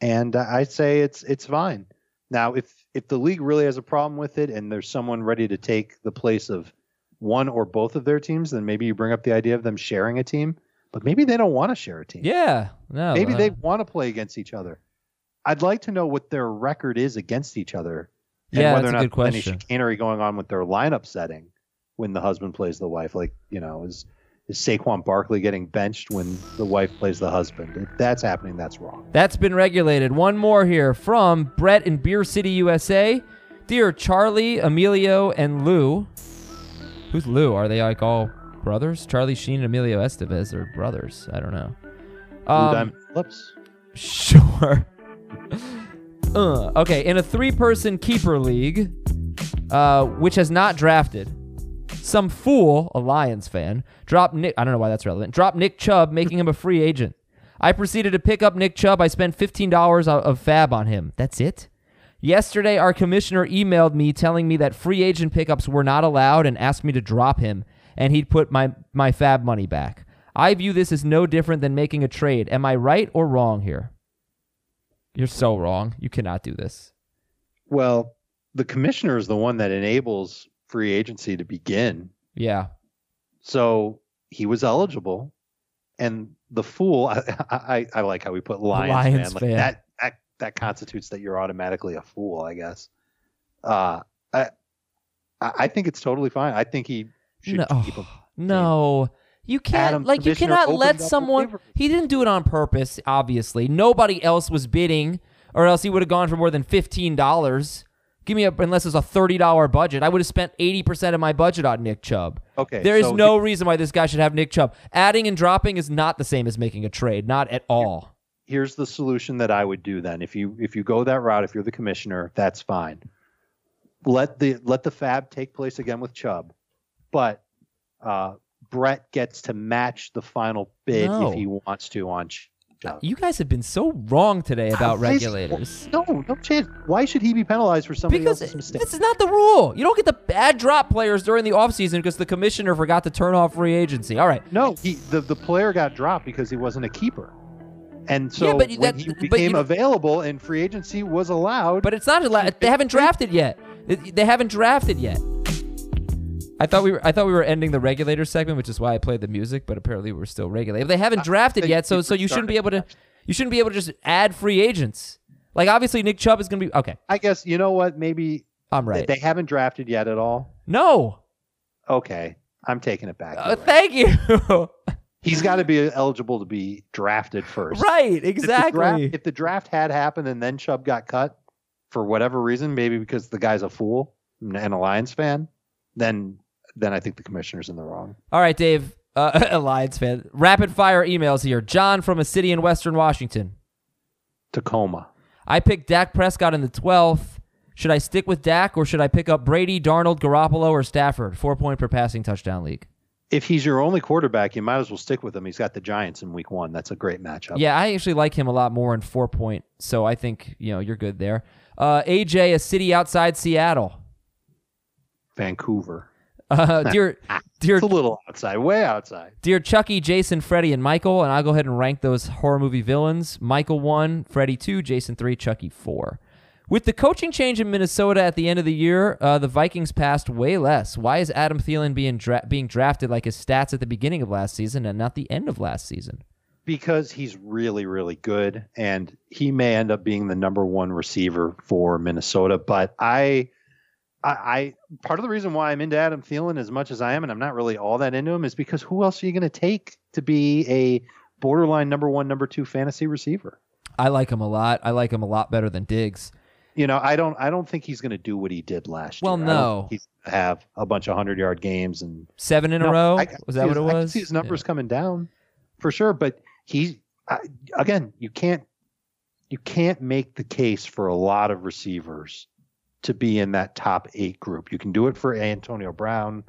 and I'd say it's it's fine. Now, if if the league really has a problem with it, and there's someone ready to take the place of one or both of their teams, then maybe you bring up the idea of them sharing a team. But maybe they don't want to share a team. yeah, no. Maybe uh, they want to play against each other. I'd like to know what their record is against each other. And Yeah, whether that's or a not good there's any chicanery going on with their lineup setting when the husband plays the wife. Like, you know, is is Saquon Barkley getting benched when the wife plays the husband? If that's happening, that's wrong. That's been regulated. One more here from Brett in Beer City, USA. Dear Charlie, Emilio, and Lou. Who's Lou? Are they like all brothers? Charlie Sheen and Emilio Estevez are brothers. I don't know. Blue Um, Diamond Phillips. Sure. Uh, okay, in a three-person keeper league, uh, which has not drafted, some fool, a Lions fan, dropped Nick. I don't know why that's relevant. Dropped Nick Chubb, making him a free agent. I proceeded to pick up Nick Chubb. I spent fifteen dollars of FAAB on him. That's it. Yesterday, our commissioner emailed me telling me that free agent pickups were not allowed and asked me to drop him, and he'd put my my FAAB money back. I view this as no different than making a trade. Am I right or wrong here? You're so wrong. You cannot do this. Well, the commissioner is the one that enables free agency to begin. Yeah. So he was eligible, and the fool. I I, I like how we put Lions, Lions fan. Like that that that constitutes that you're automatically a fool. I guess. Uh, I I think it's totally fine. I think he should No, keep him. no. You can't Adam, like you cannot let someone he didn't do it on purpose, obviously. Nobody else was bidding, or else he would have gone for more than fifteen dollars. Give me a unless it's a thirty dollar budget. I would have spent eighty percent of my budget on Nick Chubb. Okay, There is so no reason why this guy should have Nick Chubb. Adding and dropping is not the same as making a trade. Not at all. here's the solution that I would do then. If you if you go that route, if you're the commissioner, that's fine. Let the let the FAAB take place again with Chubb, but uh, Brett gets to match the final bid No. if he wants to on Ch- uh, You guys have been so wrong today about regulators. No, no chance. Why should he be penalized for somebody Because else's mistake? this is not the rule. You don't get the bad drop players during the offseason because the commissioner forgot to turn off free agency. All right. No, he the, the player got dropped because he wasn't a keeper. And so Yeah, but when that- he but became don't- available and free agency was allowed, But it's not allowed. They haven't drafted yet. They haven't drafted yet. I thought we were. I thought we were ending the regulator segment, which is why I played the music. But apparently, we're still regulated. They haven't drafted yet, so you so you shouldn't be able to. You shouldn't be able to just add free agents. Like obviously, Nick Chubb is going to be okay. I guess you know what? Maybe I'm right. they haven't drafted yet at all. no, Okay, I'm taking it back. uh, thank you. He's got to be eligible to be drafted first. right, If the, exactly. draft, if the draft had happened and then Chubb got cut for whatever reason, maybe because the guy's a fool and a Lions fan, then then I think the commissioner's in the wrong. All right, Dave, uh, Alliance fan. Rapid fire emails here. John from a city in Western Washington. Tacoma. I picked Dak Prescott in the 12th. Should I stick with Dak or should I pick up Brady, Darnold, Garoppolo, or Stafford? Four point per passing touchdown league. If he's your only quarterback, you might as well stick with him. He's got the Giants in Week One. That's a great matchup. Yeah, I actually like him a lot more in four point, so I think you know you're good there. Uh, AJ, a city outside Seattle. Vancouver. Uh, dear, dear, It's a little outside, way outside. dear Chucky, Jason, Freddy, and Michael, and I'll go ahead and rank those horror movie villains. Michael one, Freddy two, Jason three, Chucky four. With the coaching change in Minnesota at the end of the year, uh, the Vikings passed way less. Why is Adam Thielen being dra- being drafted like his stats at the beginning of last season and not the end of last season? because he's really, really good, and he may end up being the number one receiver for Minnesota. But I, I, I part of the reason why I'm into Adam Thielen as much as I am, and I'm not really all that into him, is because who else are you going to take to be a borderline number one, number two fantasy receiver? I like him a lot. I like him a lot better than Diggs. You know, I don't. I don't think he's going to do what he did last well, year. Well, no, he's have a bunch of hundred yard games and seven in no, a row. I, was that what it was? I can see his numbers yeah. coming down for sure, but he again, you can't you can't make the case for a lot of receivers to be in that top eight group. You can do it for Antonio Brown.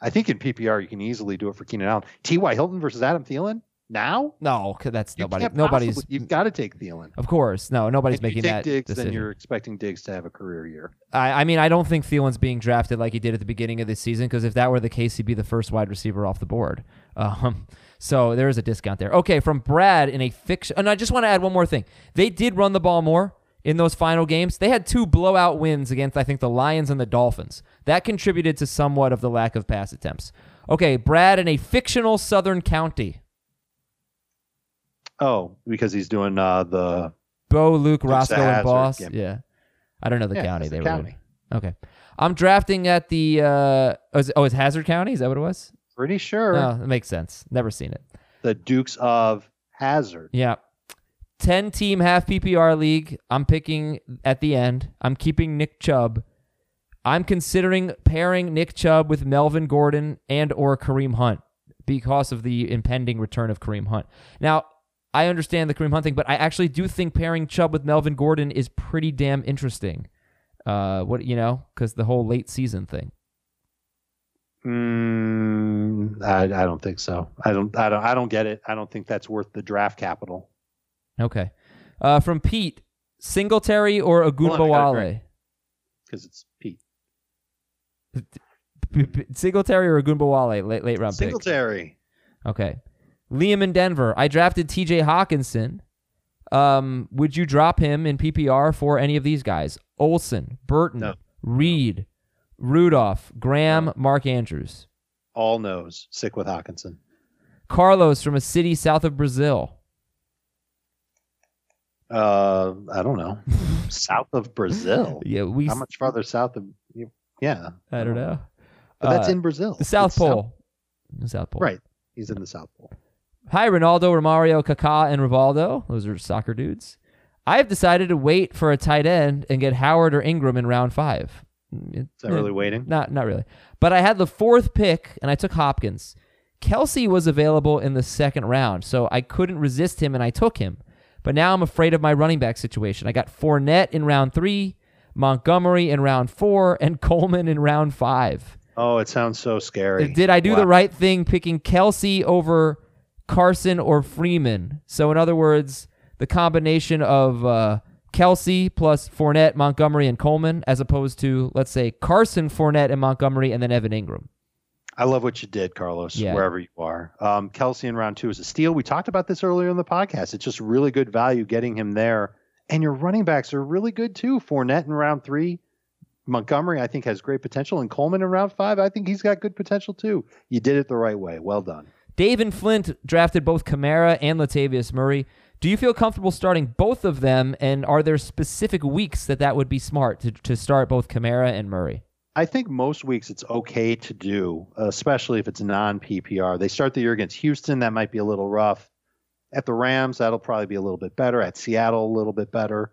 I think in PPR you can easily do it for Keenan Allen. T.Y. Hilton versus Adam Thielen now? No, that's you nobody. Nobody's. Possibly, you've got to take Thielen. Of course, no, nobody's if making that Diggs, decision. Then you're expecting Diggs to have a career year. I, I mean, I don't think Thielen's being drafted like he did at the beginning of this season because if that were the case, he'd be the first wide receiver off the board. Um, so there is a discount there. Okay, from Brad in a fiction. And I just want to add one more thing. They did run the ball more in those final games. They had two blowout wins against, I think, the Lions and the Dolphins. That contributed to somewhat of the lack of pass attempts. Okay, Brad in a fictional Southern county. Oh, because he's doing uh, the Bo, Luke, Roscoe, and Boss. Game. Yeah, I don't know the yeah, county the they county. were. In. Okay, I'm drafting at the. Uh, oh, is, oh, it's Hazzard County. Is that what it was? Pretty sure. No, it makes sense. Never seen it. The Dukes of Hazzard. Yeah. 10 team half PPR league. I'm picking at the end. I'm keeping Nick Chubb. I'm considering pairing Nick Chubb with Melvin Gordon and or Kareem Hunt because of the impending return of Kareem Hunt. Now, I understand the Kareem Hunt thing, but I actually do think pairing Chubb with Melvin Gordon is pretty damn interesting. Uh, what you know, because the whole late season thing. Mm, I, I don't think so. I don't. I don't. I don't get it. I don't think that's worth the draft capital. Okay. Uh, from Pete, Singletary or Ogunbowale? Because it's Pete. Singletary or Ogunbowale, late late round Singletary. Pick. Okay. Liam in Denver. I drafted T.J. Hockenson. Um, would you drop him in PPR for any of these guys? Olsen, Burton, no. Reed, Rudolph, Graham, no. Mark Andrews. All knows. Sick with Hawkinson. Carlos from a city south of Brazil. Uh, I don't know. south of Brazil. Yeah, we. How much farther south of? Yeah, I don't know. But that's uh, in Brazil. The South it's Pole. South, South Pole. Right. He's in the South Pole. Hi, Ronaldo, Romario, Kaká, and Rivaldo. Those are soccer dudes. I have decided to wait for a tight end and get Howard or Ingram in round five. Is that really waiting? Not, not really. But I had the fourth pick, and I took Hopkins. Kelce was available in the second round, so I couldn't resist him, and I took him. But now I'm afraid of my running back situation. I got Fournette in round three, Montgomery in round four, and Coleman in round five. Oh, it sounds so scary. Did I do wow. the right thing picking Kelce over Carson or Freeman? So, in other words, the combination of uh, Kelce plus Fournette, Montgomery, and Coleman, as opposed to, let's say, Carson, Fournette, and Montgomery, and then Evan Engram. I love what you did, Carlos, Yeah. wherever you are. Um, Kelce in round two is a steal. We talked about this earlier in the podcast. It's just really good value getting him there. And your running backs are really good too. Fournette in round three. Montgomery, I think, has great potential. And Coleman in round five, I think he's got good potential too. You did it the right way. Well done. Dave and Flint drafted both Kamara and Latavius Murray. Do you feel comfortable starting both of them? And are there specific weeks that that would be smart to, to start both Kamara and Murray? I think most weeks it's okay to do, especially if it's non PPR. They start the year against Houston. That might be a little rough. At the Rams, that'll probably be a little bit better. At Seattle, a little bit better.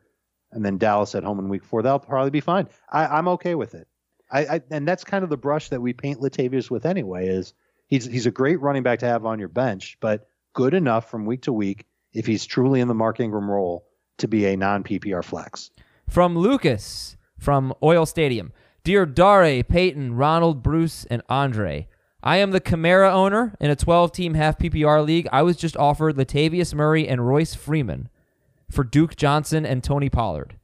And then Dallas at home in week four, that'll probably be fine. I, am okay with it. I, I, and that's kind of the brush that we paint Latavius with anyway. Is he's he's a great running back to have on your bench, but good enough from week to week if he's truly in the Mark Ingram role to be a non PPR flex. From Lucas from Oil Stadium. Dear Dare, Peyton, Ronald, Bruce, and Andre, I am the Kamara owner in a 12 team half PPR league. I was just offered Latavius Murray and Royce Freeman for Duke Johnson and Tony Pollard.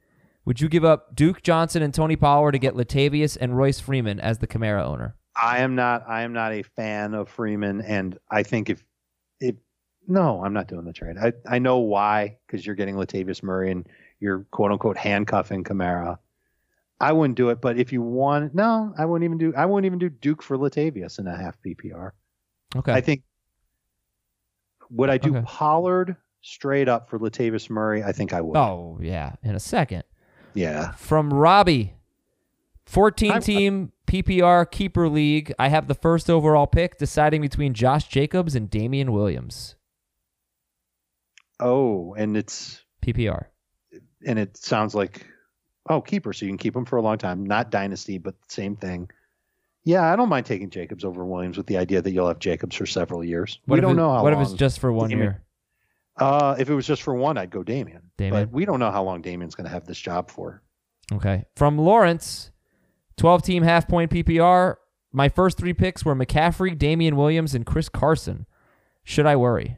Would you give up Duke Johnson and Tony Pollard to get Latavius and Royce Freeman as the Kamara owner? I am not. I am not a fan of Freeman, and I think if if no, I'm not doing the trade. I I know why because you're getting Latavius Murray and you're quote unquote handcuffing Kamara. I wouldn't do it, but if you want, no, I wouldn't even do. I wouldn't even do Duke for Latavius in a half PPR. Okay. I think would I do Okay. Pollard straight up for Latavius Murray? I think I would. Oh, yeah, in a second. Yeah. From Robbie, 14 uh, team PPR keeper league. I have the first overall pick, deciding between Josh Jacobs and Damien Williams. Oh, and it's PPR. and it sounds like oh keeper, so you can keep him for a long time. Not dynasty, but same thing. Yeah, I don't mind taking Jacobs over Williams with the idea that you'll have Jacobs for several years. What we don't it- know how What long. if it's just for one Damien- year? Uh, if it was just for one, I'd go Damien. Damien. But we don't know how long Damien's going to have this job for. Okay. From Lawrence, 12 team half point PPR. My first three picks were McCaffrey, Damien Williams, and Chris Carson. Should I worry?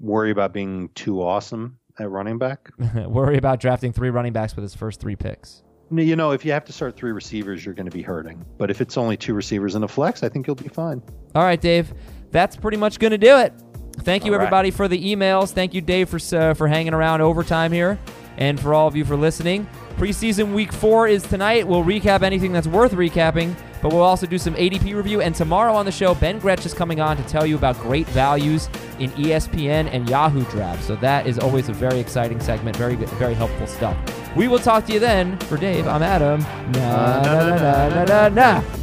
Worry about being too awesome at running back. worry about drafting three running backs with his first three picks. You know, if you have to start three receivers, you're going to be hurting. But if it's only two receivers in a flex, I think you'll be fine. All right, Dave. That's pretty much going to do it. Thank you, All right. everybody, for the emails. Thank you, Dave, for uh, for hanging around overtime here, and for all of you for listening. Preseason week four is tonight. We'll recap anything that's worth recapping, but we'll also do some ADP review. And tomorrow on the show, Ben Gretch is coming on to tell you about great values in ESPN and Yahoo drafts. So that is always a very exciting segment. Very good, very helpful stuff. We will talk to you then. For Dave, I'm Adam. Na na na na na. na.